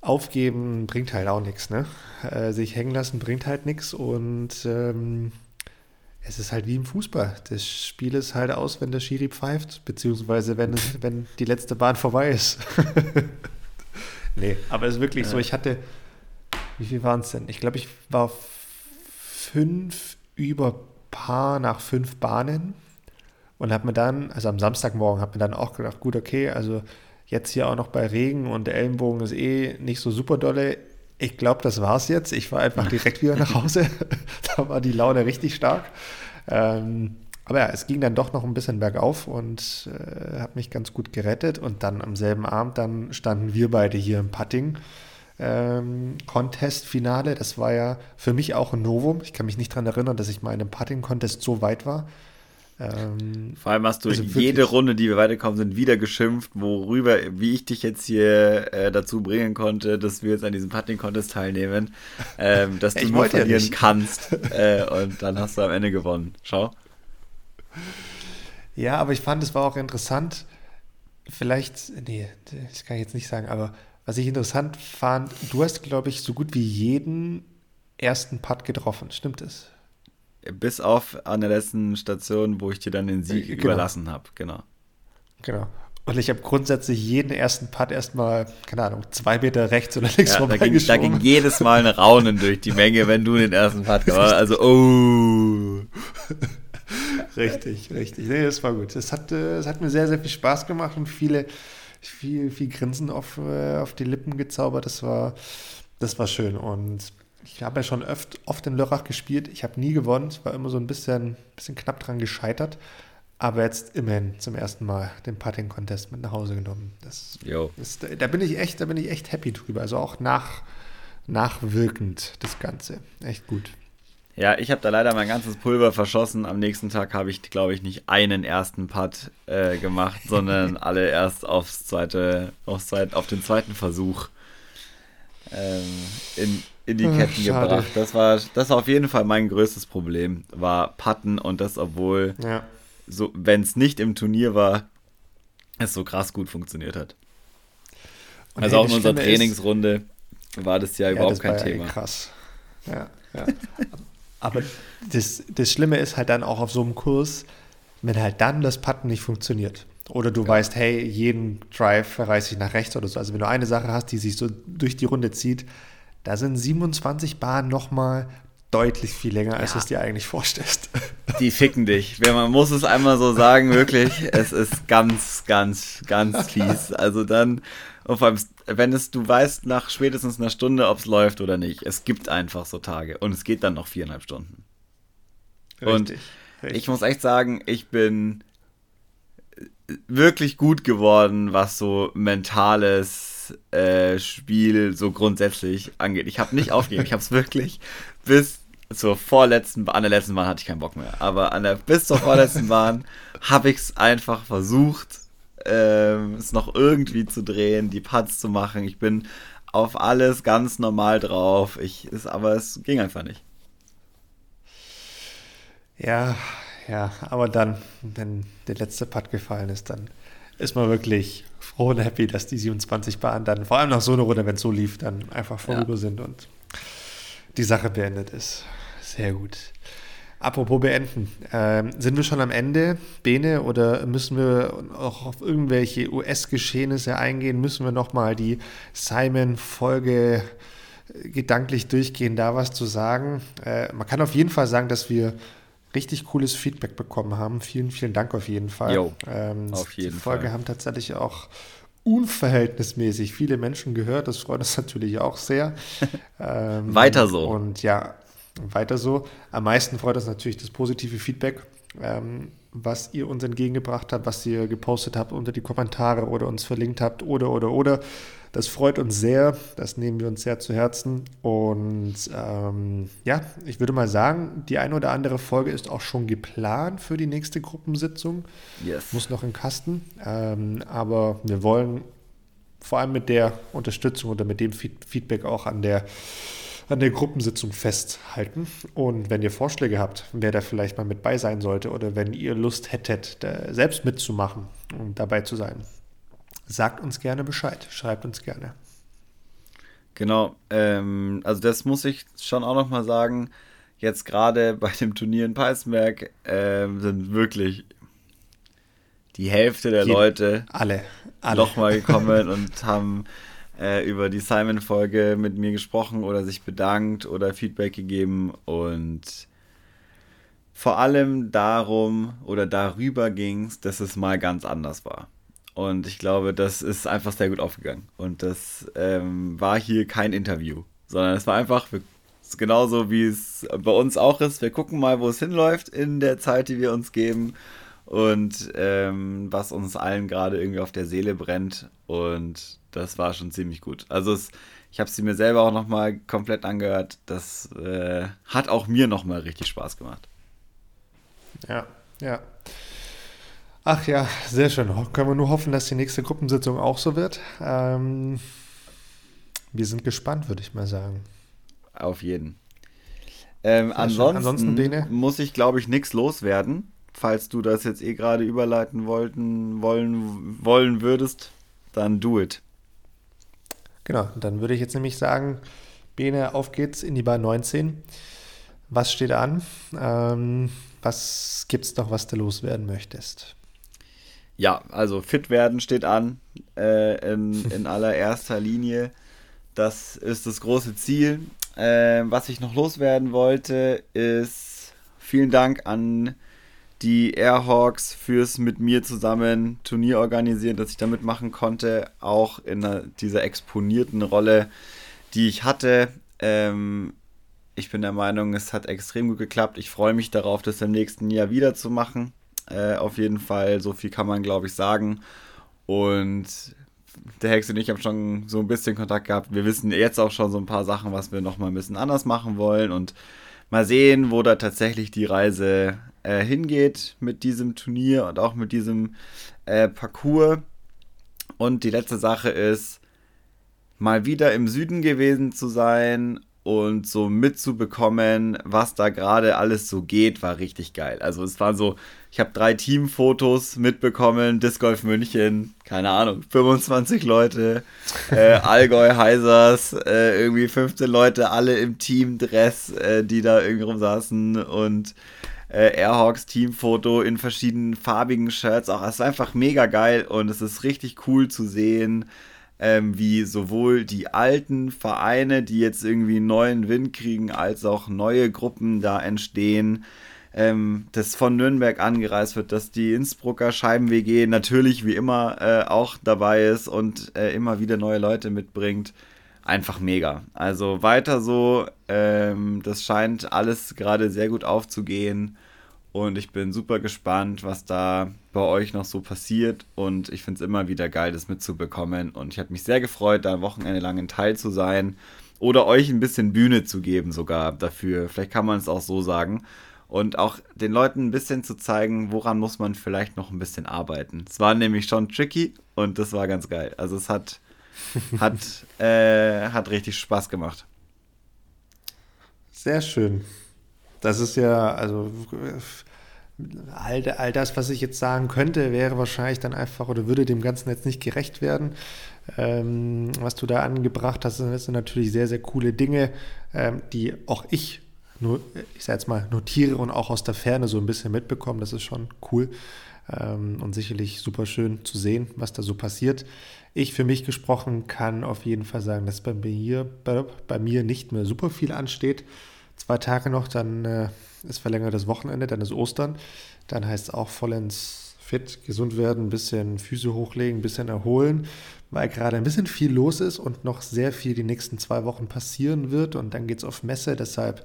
Speaker 2: aufgeben bringt halt auch nichts. Ne? Äh, sich hängen lassen bringt halt nichts und ähm, es ist halt wie im Fußball. Das Spiel ist halt aus, wenn der Schiri pfeift, beziehungsweise wenn, es, *laughs* wenn die letzte Bahn vorbei ist. *laughs* nee, aber es ist wirklich so, ich hatte, wie viel waren es denn? Ich glaube, ich war fünf über Paar nach fünf Bahnen und habe mir dann, also am Samstagmorgen, habe mir dann auch gedacht, gut, okay, also jetzt hier auch noch bei Regen und der Ellenbogen ist eh nicht so super dolle. Ich glaube, das war's jetzt. Ich war einfach direkt wieder nach Hause. *laughs* da war die Laune richtig stark. Ähm, aber ja, es ging dann doch noch ein bisschen bergauf und äh, hat mich ganz gut gerettet. Und dann am selben Abend, dann standen wir beide hier im Putting. Ähm, Contest-Finale, das war ja für mich auch ein Novum. Ich kann mich nicht daran erinnern, dass ich mal in einem Putting-Contest so weit war.
Speaker 1: Ähm, Vor allem hast du also jede Runde, die wir weitergekommen sind, wieder geschimpft, worüber, wie ich dich jetzt hier äh, dazu bringen konnte, dass wir jetzt an diesem Putting-Contest teilnehmen, ähm, dass *laughs* du nur verlieren ja kannst. *laughs* Äh, und dann hast du am Ende gewonnen. Schau.
Speaker 2: Ja, aber ich fand, es war auch interessant. Vielleicht, nee, das kann ich jetzt nicht sagen, aber was ich interessant fand, du hast, glaube ich, so gut wie jeden ersten Putt getroffen. Stimmt es?
Speaker 1: Bis auf an der letzten Station, wo ich dir dann den Sieg genau. überlassen habe, genau.
Speaker 2: Genau. Und ich habe grundsätzlich jeden ersten Putt erstmal, keine Ahnung, zwei Meter rechts oder links ja,
Speaker 1: da ging, da ging jedes Mal ein Raunen durch die Menge, wenn du den ersten Putt gemacht Also, oh. *laughs*
Speaker 2: richtig, richtig. Nee, das war gut. Es hat, es hat mir sehr, sehr viel Spaß gemacht und viele, viel, viel Grinsen auf, äh, auf die Lippen gezaubert. Das war, das war schön. Und ich habe ja schon oft, oft in Lörrach gespielt. Ich habe nie gewonnen. Es war immer so ein bisschen, bisschen knapp dran gescheitert. Aber jetzt immerhin zum ersten Mal den Putting-Contest mit nach Hause genommen. Das ist, da bin ich echt, da bin ich echt happy drüber. Also auch nach, nachwirkend das Ganze. Echt gut.
Speaker 1: Ja, ich habe da leider mein ganzes Pulver verschossen. Am nächsten Tag habe ich, glaube ich, nicht einen ersten Putt äh, gemacht, *laughs* sondern alle erst aufs zweite, aufs zweit, auf den zweiten Versuch ähm, in, in die Ketten Ach, gebracht. Das war, das war auf jeden Fall mein größtes Problem, war Putten und das, obwohl, ja. so, wenn es nicht im Turnier war, es so krass gut funktioniert hat. Und also hey, auch in unserer Trainingsrunde ist, war das ja, überhaupt das kein Thema.
Speaker 2: Ja krass. Ja, ja. *laughs* Aber das, das Schlimme ist halt dann auch auf so einem Kurs, wenn halt dann das Putten nicht funktioniert. Oder du ja. weißt, hey, jeden Drive reiße ich nach rechts oder so. Also wenn du eine Sache hast, die sich so durch die Runde zieht, da sind 27 Bahnen nochmal deutlich viel länger, als du es dir eigentlich vorstellst.
Speaker 1: Die ficken dich. Man muss es einmal so sagen, wirklich. Es ist ganz, ganz, ganz *laughs* fies. Also dann, vor allem, wenn es, du weißt nach spätestens einer Stunde, ob es läuft oder nicht. Es gibt einfach so Tage. Und es geht dann noch viereinhalb Stunden. Richtig, und richtig. ich muss echt sagen, ich bin wirklich gut geworden, was so mentales äh, Spiel so grundsätzlich angeht. Ich habe nicht aufgegeben. Ich habe es wirklich bis zur vorletzten, an der letzten Bahn hatte ich keinen Bock mehr. Aber an der, bis zur vorletzten Bahn habe ich es einfach versucht, äh, es noch irgendwie zu drehen, die Putts zu machen. Ich bin auf alles ganz normal drauf. Ich, ist, aber es ging einfach nicht.
Speaker 2: Ja, ja, aber dann, wenn der letzte Putt gefallen ist, dann ist man wirklich froh und happy, dass die 27 Bahnen dann, vor allem nach so einer Runde, wenn es so lief, dann einfach vorüber ja. sind und die Sache beendet ist. Sehr gut. Apropos beenden, ähm, sind wir schon am Ende, Bene, oder müssen wir auch auf irgendwelche US-Geschehnisse eingehen? Müssen wir nochmal die Simon-Folge gedanklich durchgehen, da was zu sagen? Äh, man kann auf jeden Fall sagen, dass wir richtig cooles Feedback bekommen haben. Vielen, vielen Dank auf jeden Fall.
Speaker 1: Jo,
Speaker 2: ähm,
Speaker 1: auf jeden
Speaker 2: die Folge
Speaker 1: Fall.
Speaker 2: haben tatsächlich auch unverhältnismäßig viele Menschen gehört. Das freut uns *laughs* natürlich auch sehr. ähm,
Speaker 1: Weiter so.
Speaker 2: Und ja, weiter so. Am meisten freut uns natürlich das positive Feedback, ähm, was ihr uns entgegengebracht habt, was ihr gepostet habt unter die Kommentare oder uns verlinkt habt oder, oder, oder. Das freut uns sehr, das nehmen wir uns sehr zu Herzen. Und ähm, ja, ich würde mal sagen, die eine oder andere Folge ist auch schon geplant für die nächste Gruppensitzung.
Speaker 1: Yes.
Speaker 2: Muss noch im Kasten. Ähm, aber wir wollen vor allem mit der Unterstützung oder mit dem Feed Feedback auch an der, an der Gruppensitzung festhalten. Und wenn ihr Vorschläge habt, wer da vielleicht mal mit bei sein sollte oder wenn ihr Lust hättet, selbst mitzumachen und dabei zu sein, sagt uns gerne Bescheid. Schreibt uns gerne.
Speaker 1: Genau, ähm, also das muss ich schon auch nochmal sagen. Jetzt gerade *laughs* bei dem Turnier in Peißenberg ähm, sind wirklich die Hälfte der
Speaker 2: Je-
Speaker 1: Leute
Speaker 2: Alle. Alle.
Speaker 1: nochmal gekommen *laughs* und haben äh, über die Simon-Folge mit mir gesprochen oder sich bedankt oder Feedback gegeben und vor allem darum oder darüber ging es, dass es mal ganz anders war. Und ich glaube, das ist einfach sehr gut aufgegangen. Und das ähm, war hier kein Interview, sondern es war einfach wir, genauso, wie es bei uns auch ist. Wir gucken mal, wo es hinläuft in der Zeit, die wir uns geben und ähm, was uns allen gerade irgendwie auf der Seele brennt. Und das war schon ziemlich gut. Also es, ich habe sie mir selber auch nochmal komplett angehört. Das äh, hat auch mir nochmal richtig Spaß gemacht.
Speaker 2: Ja, ja. Ach ja, sehr schön. Können wir nur hoffen, dass die nächste Gruppensitzung auch so wird. Ähm, wir sind gespannt, würde ich mal sagen.
Speaker 1: Auf jeden. Ähm, ansonsten
Speaker 2: Ansonsten,
Speaker 1: muss ich, glaube ich, nichts loswerden. Falls du das jetzt eh gerade überleiten wollten, wollen, wollen würdest, dann do it.
Speaker 2: Genau, dann würde ich jetzt nämlich sagen, Bene, auf geht's in die Bar 19. Was steht an? Ähm, was gibt's noch, was du loswerden möchtest?
Speaker 1: Ja, also fit werden steht an äh, in, *laughs* in allererster Linie. Das ist das große Ziel. Äh, was ich noch loswerden wollte, ist vielen Dank an die Airhawks fürs mit mir zusammen Turnier organisieren, dass ich da mitmachen konnte, auch in dieser exponierten Rolle, die ich hatte. Ähm, ich bin der Meinung, es hat extrem gut geklappt. Ich freue mich darauf, das im nächsten Jahr wieder zu machen. Äh, auf jeden Fall, so viel kann man, glaube ich, sagen. Und der Hex und ich haben schon so ein bisschen Kontakt gehabt. Wir wissen jetzt auch schon so ein paar Sachen, was wir noch mal ein bisschen anders machen wollen. Und mal sehen, wo da tatsächlich die Reise äh, hingeht mit diesem Turnier und auch mit diesem äh, Parcours. Und die letzte Sache ist, mal wieder im Süden gewesen zu sein und so mitzubekommen, was da gerade alles so geht, war richtig geil. Also es war so, ich habe drei Teamfotos mitbekommen, Disc Golf München, keine Ahnung, 25 Leute, äh, *laughs* Allgäu Heisers, äh, irgendwie 15 Leute, alle im Teamdress, äh, die da irgendwie rumsaßen und äh, Airhawks Teamfoto in verschiedenen farbigen Shirts. Auch es ist einfach mega geil und es ist richtig cool zu sehen, ähm, wie sowohl die alten Vereine, die jetzt irgendwie neuen Wind kriegen, als auch neue Gruppen da entstehen. Ähm, das von Nürnberg angereist wird, dass die Innsbrucker Scheiben-WG natürlich wie immer äh, auch dabei ist und äh, immer wieder neue Leute mitbringt. Einfach mega. Also weiter so. Ähm, das scheint alles gerade sehr gut aufzugehen. Und ich bin super gespannt, was da bei euch noch so passiert. Und ich finde es immer wieder geil, das mitzubekommen. Und ich habe mich sehr gefreut, da ein Wochenende lang ein Teil zu sein. Oder euch ein bisschen Bühne zu geben sogar dafür. Vielleicht kann man es auch so sagen. Und auch den Leuten ein bisschen zu zeigen, woran muss man vielleicht noch ein bisschen arbeiten. Es war nämlich schon tricky und das war ganz geil. Also es hat, *laughs* hat, äh, hat richtig Spaß gemacht.
Speaker 2: Sehr schön. Das ist ja, also all, all das, was ich jetzt sagen könnte, wäre wahrscheinlich dann einfach oder würde dem Ganzen jetzt nicht gerecht werden. Ähm, was du da angebracht hast, das sind natürlich sehr, sehr coole Dinge, ähm, die auch ich, nur, ich sag jetzt mal, notiere und auch aus der Ferne so ein bisschen mitbekomme. Das ist schon cool ähm, und sicherlich super schön zu sehen, was da so passiert. Ich für mich gesprochen kann auf jeden Fall sagen, dass bei mir, bei, bei mir nicht mehr super viel ansteht. Zwei Tage noch, dann äh, ist verlängertes Wochenende, dann ist Ostern. Dann heißt es auch vollends fit, gesund werden, ein bisschen Füße hochlegen, ein bisschen erholen, weil gerade ein bisschen viel los ist und noch sehr viel die nächsten zwei Wochen passieren wird. Und dann geht es auf Messe, deshalb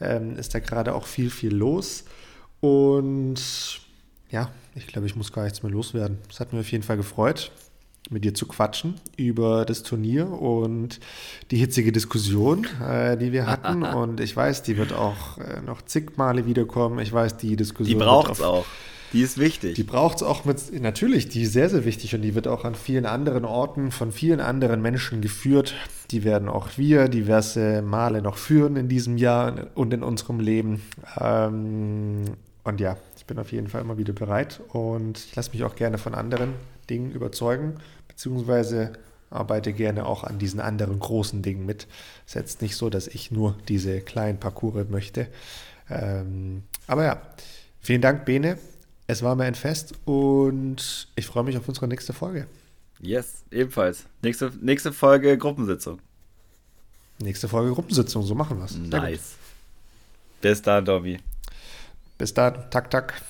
Speaker 2: ähm, ist da gerade auch viel, viel los. Und ja, ich glaube, ich muss gar nichts mehr loswerden. Es hat mir auf jeden Fall gefreut mit dir zu quatschen über das Turnier und die hitzige Diskussion, äh, die wir *laughs* hatten. und ich weiß, die wird auch äh, noch zig Male wiederkommen. Ich weiß, die Diskussion.
Speaker 1: Die braucht es auch. Die ist wichtig.
Speaker 2: Die braucht es auch mit, natürlich, die ist sehr, sehr wichtig und die wird auch an vielen anderen Orten von vielen anderen Menschen geführt. Die werden auch wir diverse Male noch führen in diesem Jahr und in unserem Leben. Ähm, und ja, ich bin auf jeden Fall immer wieder bereit und ich lasse mich auch gerne von anderen Dingen überzeugen, beziehungsweise arbeite gerne auch an diesen anderen großen Dingen mit. Es ist jetzt nicht so, dass ich nur diese kleinen Parcours möchte. Ähm, aber ja, vielen Dank, Bene. Es war mir ein Fest und ich freue mich auf unsere nächste Folge.
Speaker 1: Yes, ebenfalls. Nächste, nächste Folge Gruppensitzung.
Speaker 2: Nächste Folge Gruppensitzung, so machen wir es.
Speaker 1: Nice. Bis dann, Dobby.
Speaker 2: Bis dann, tak, tak.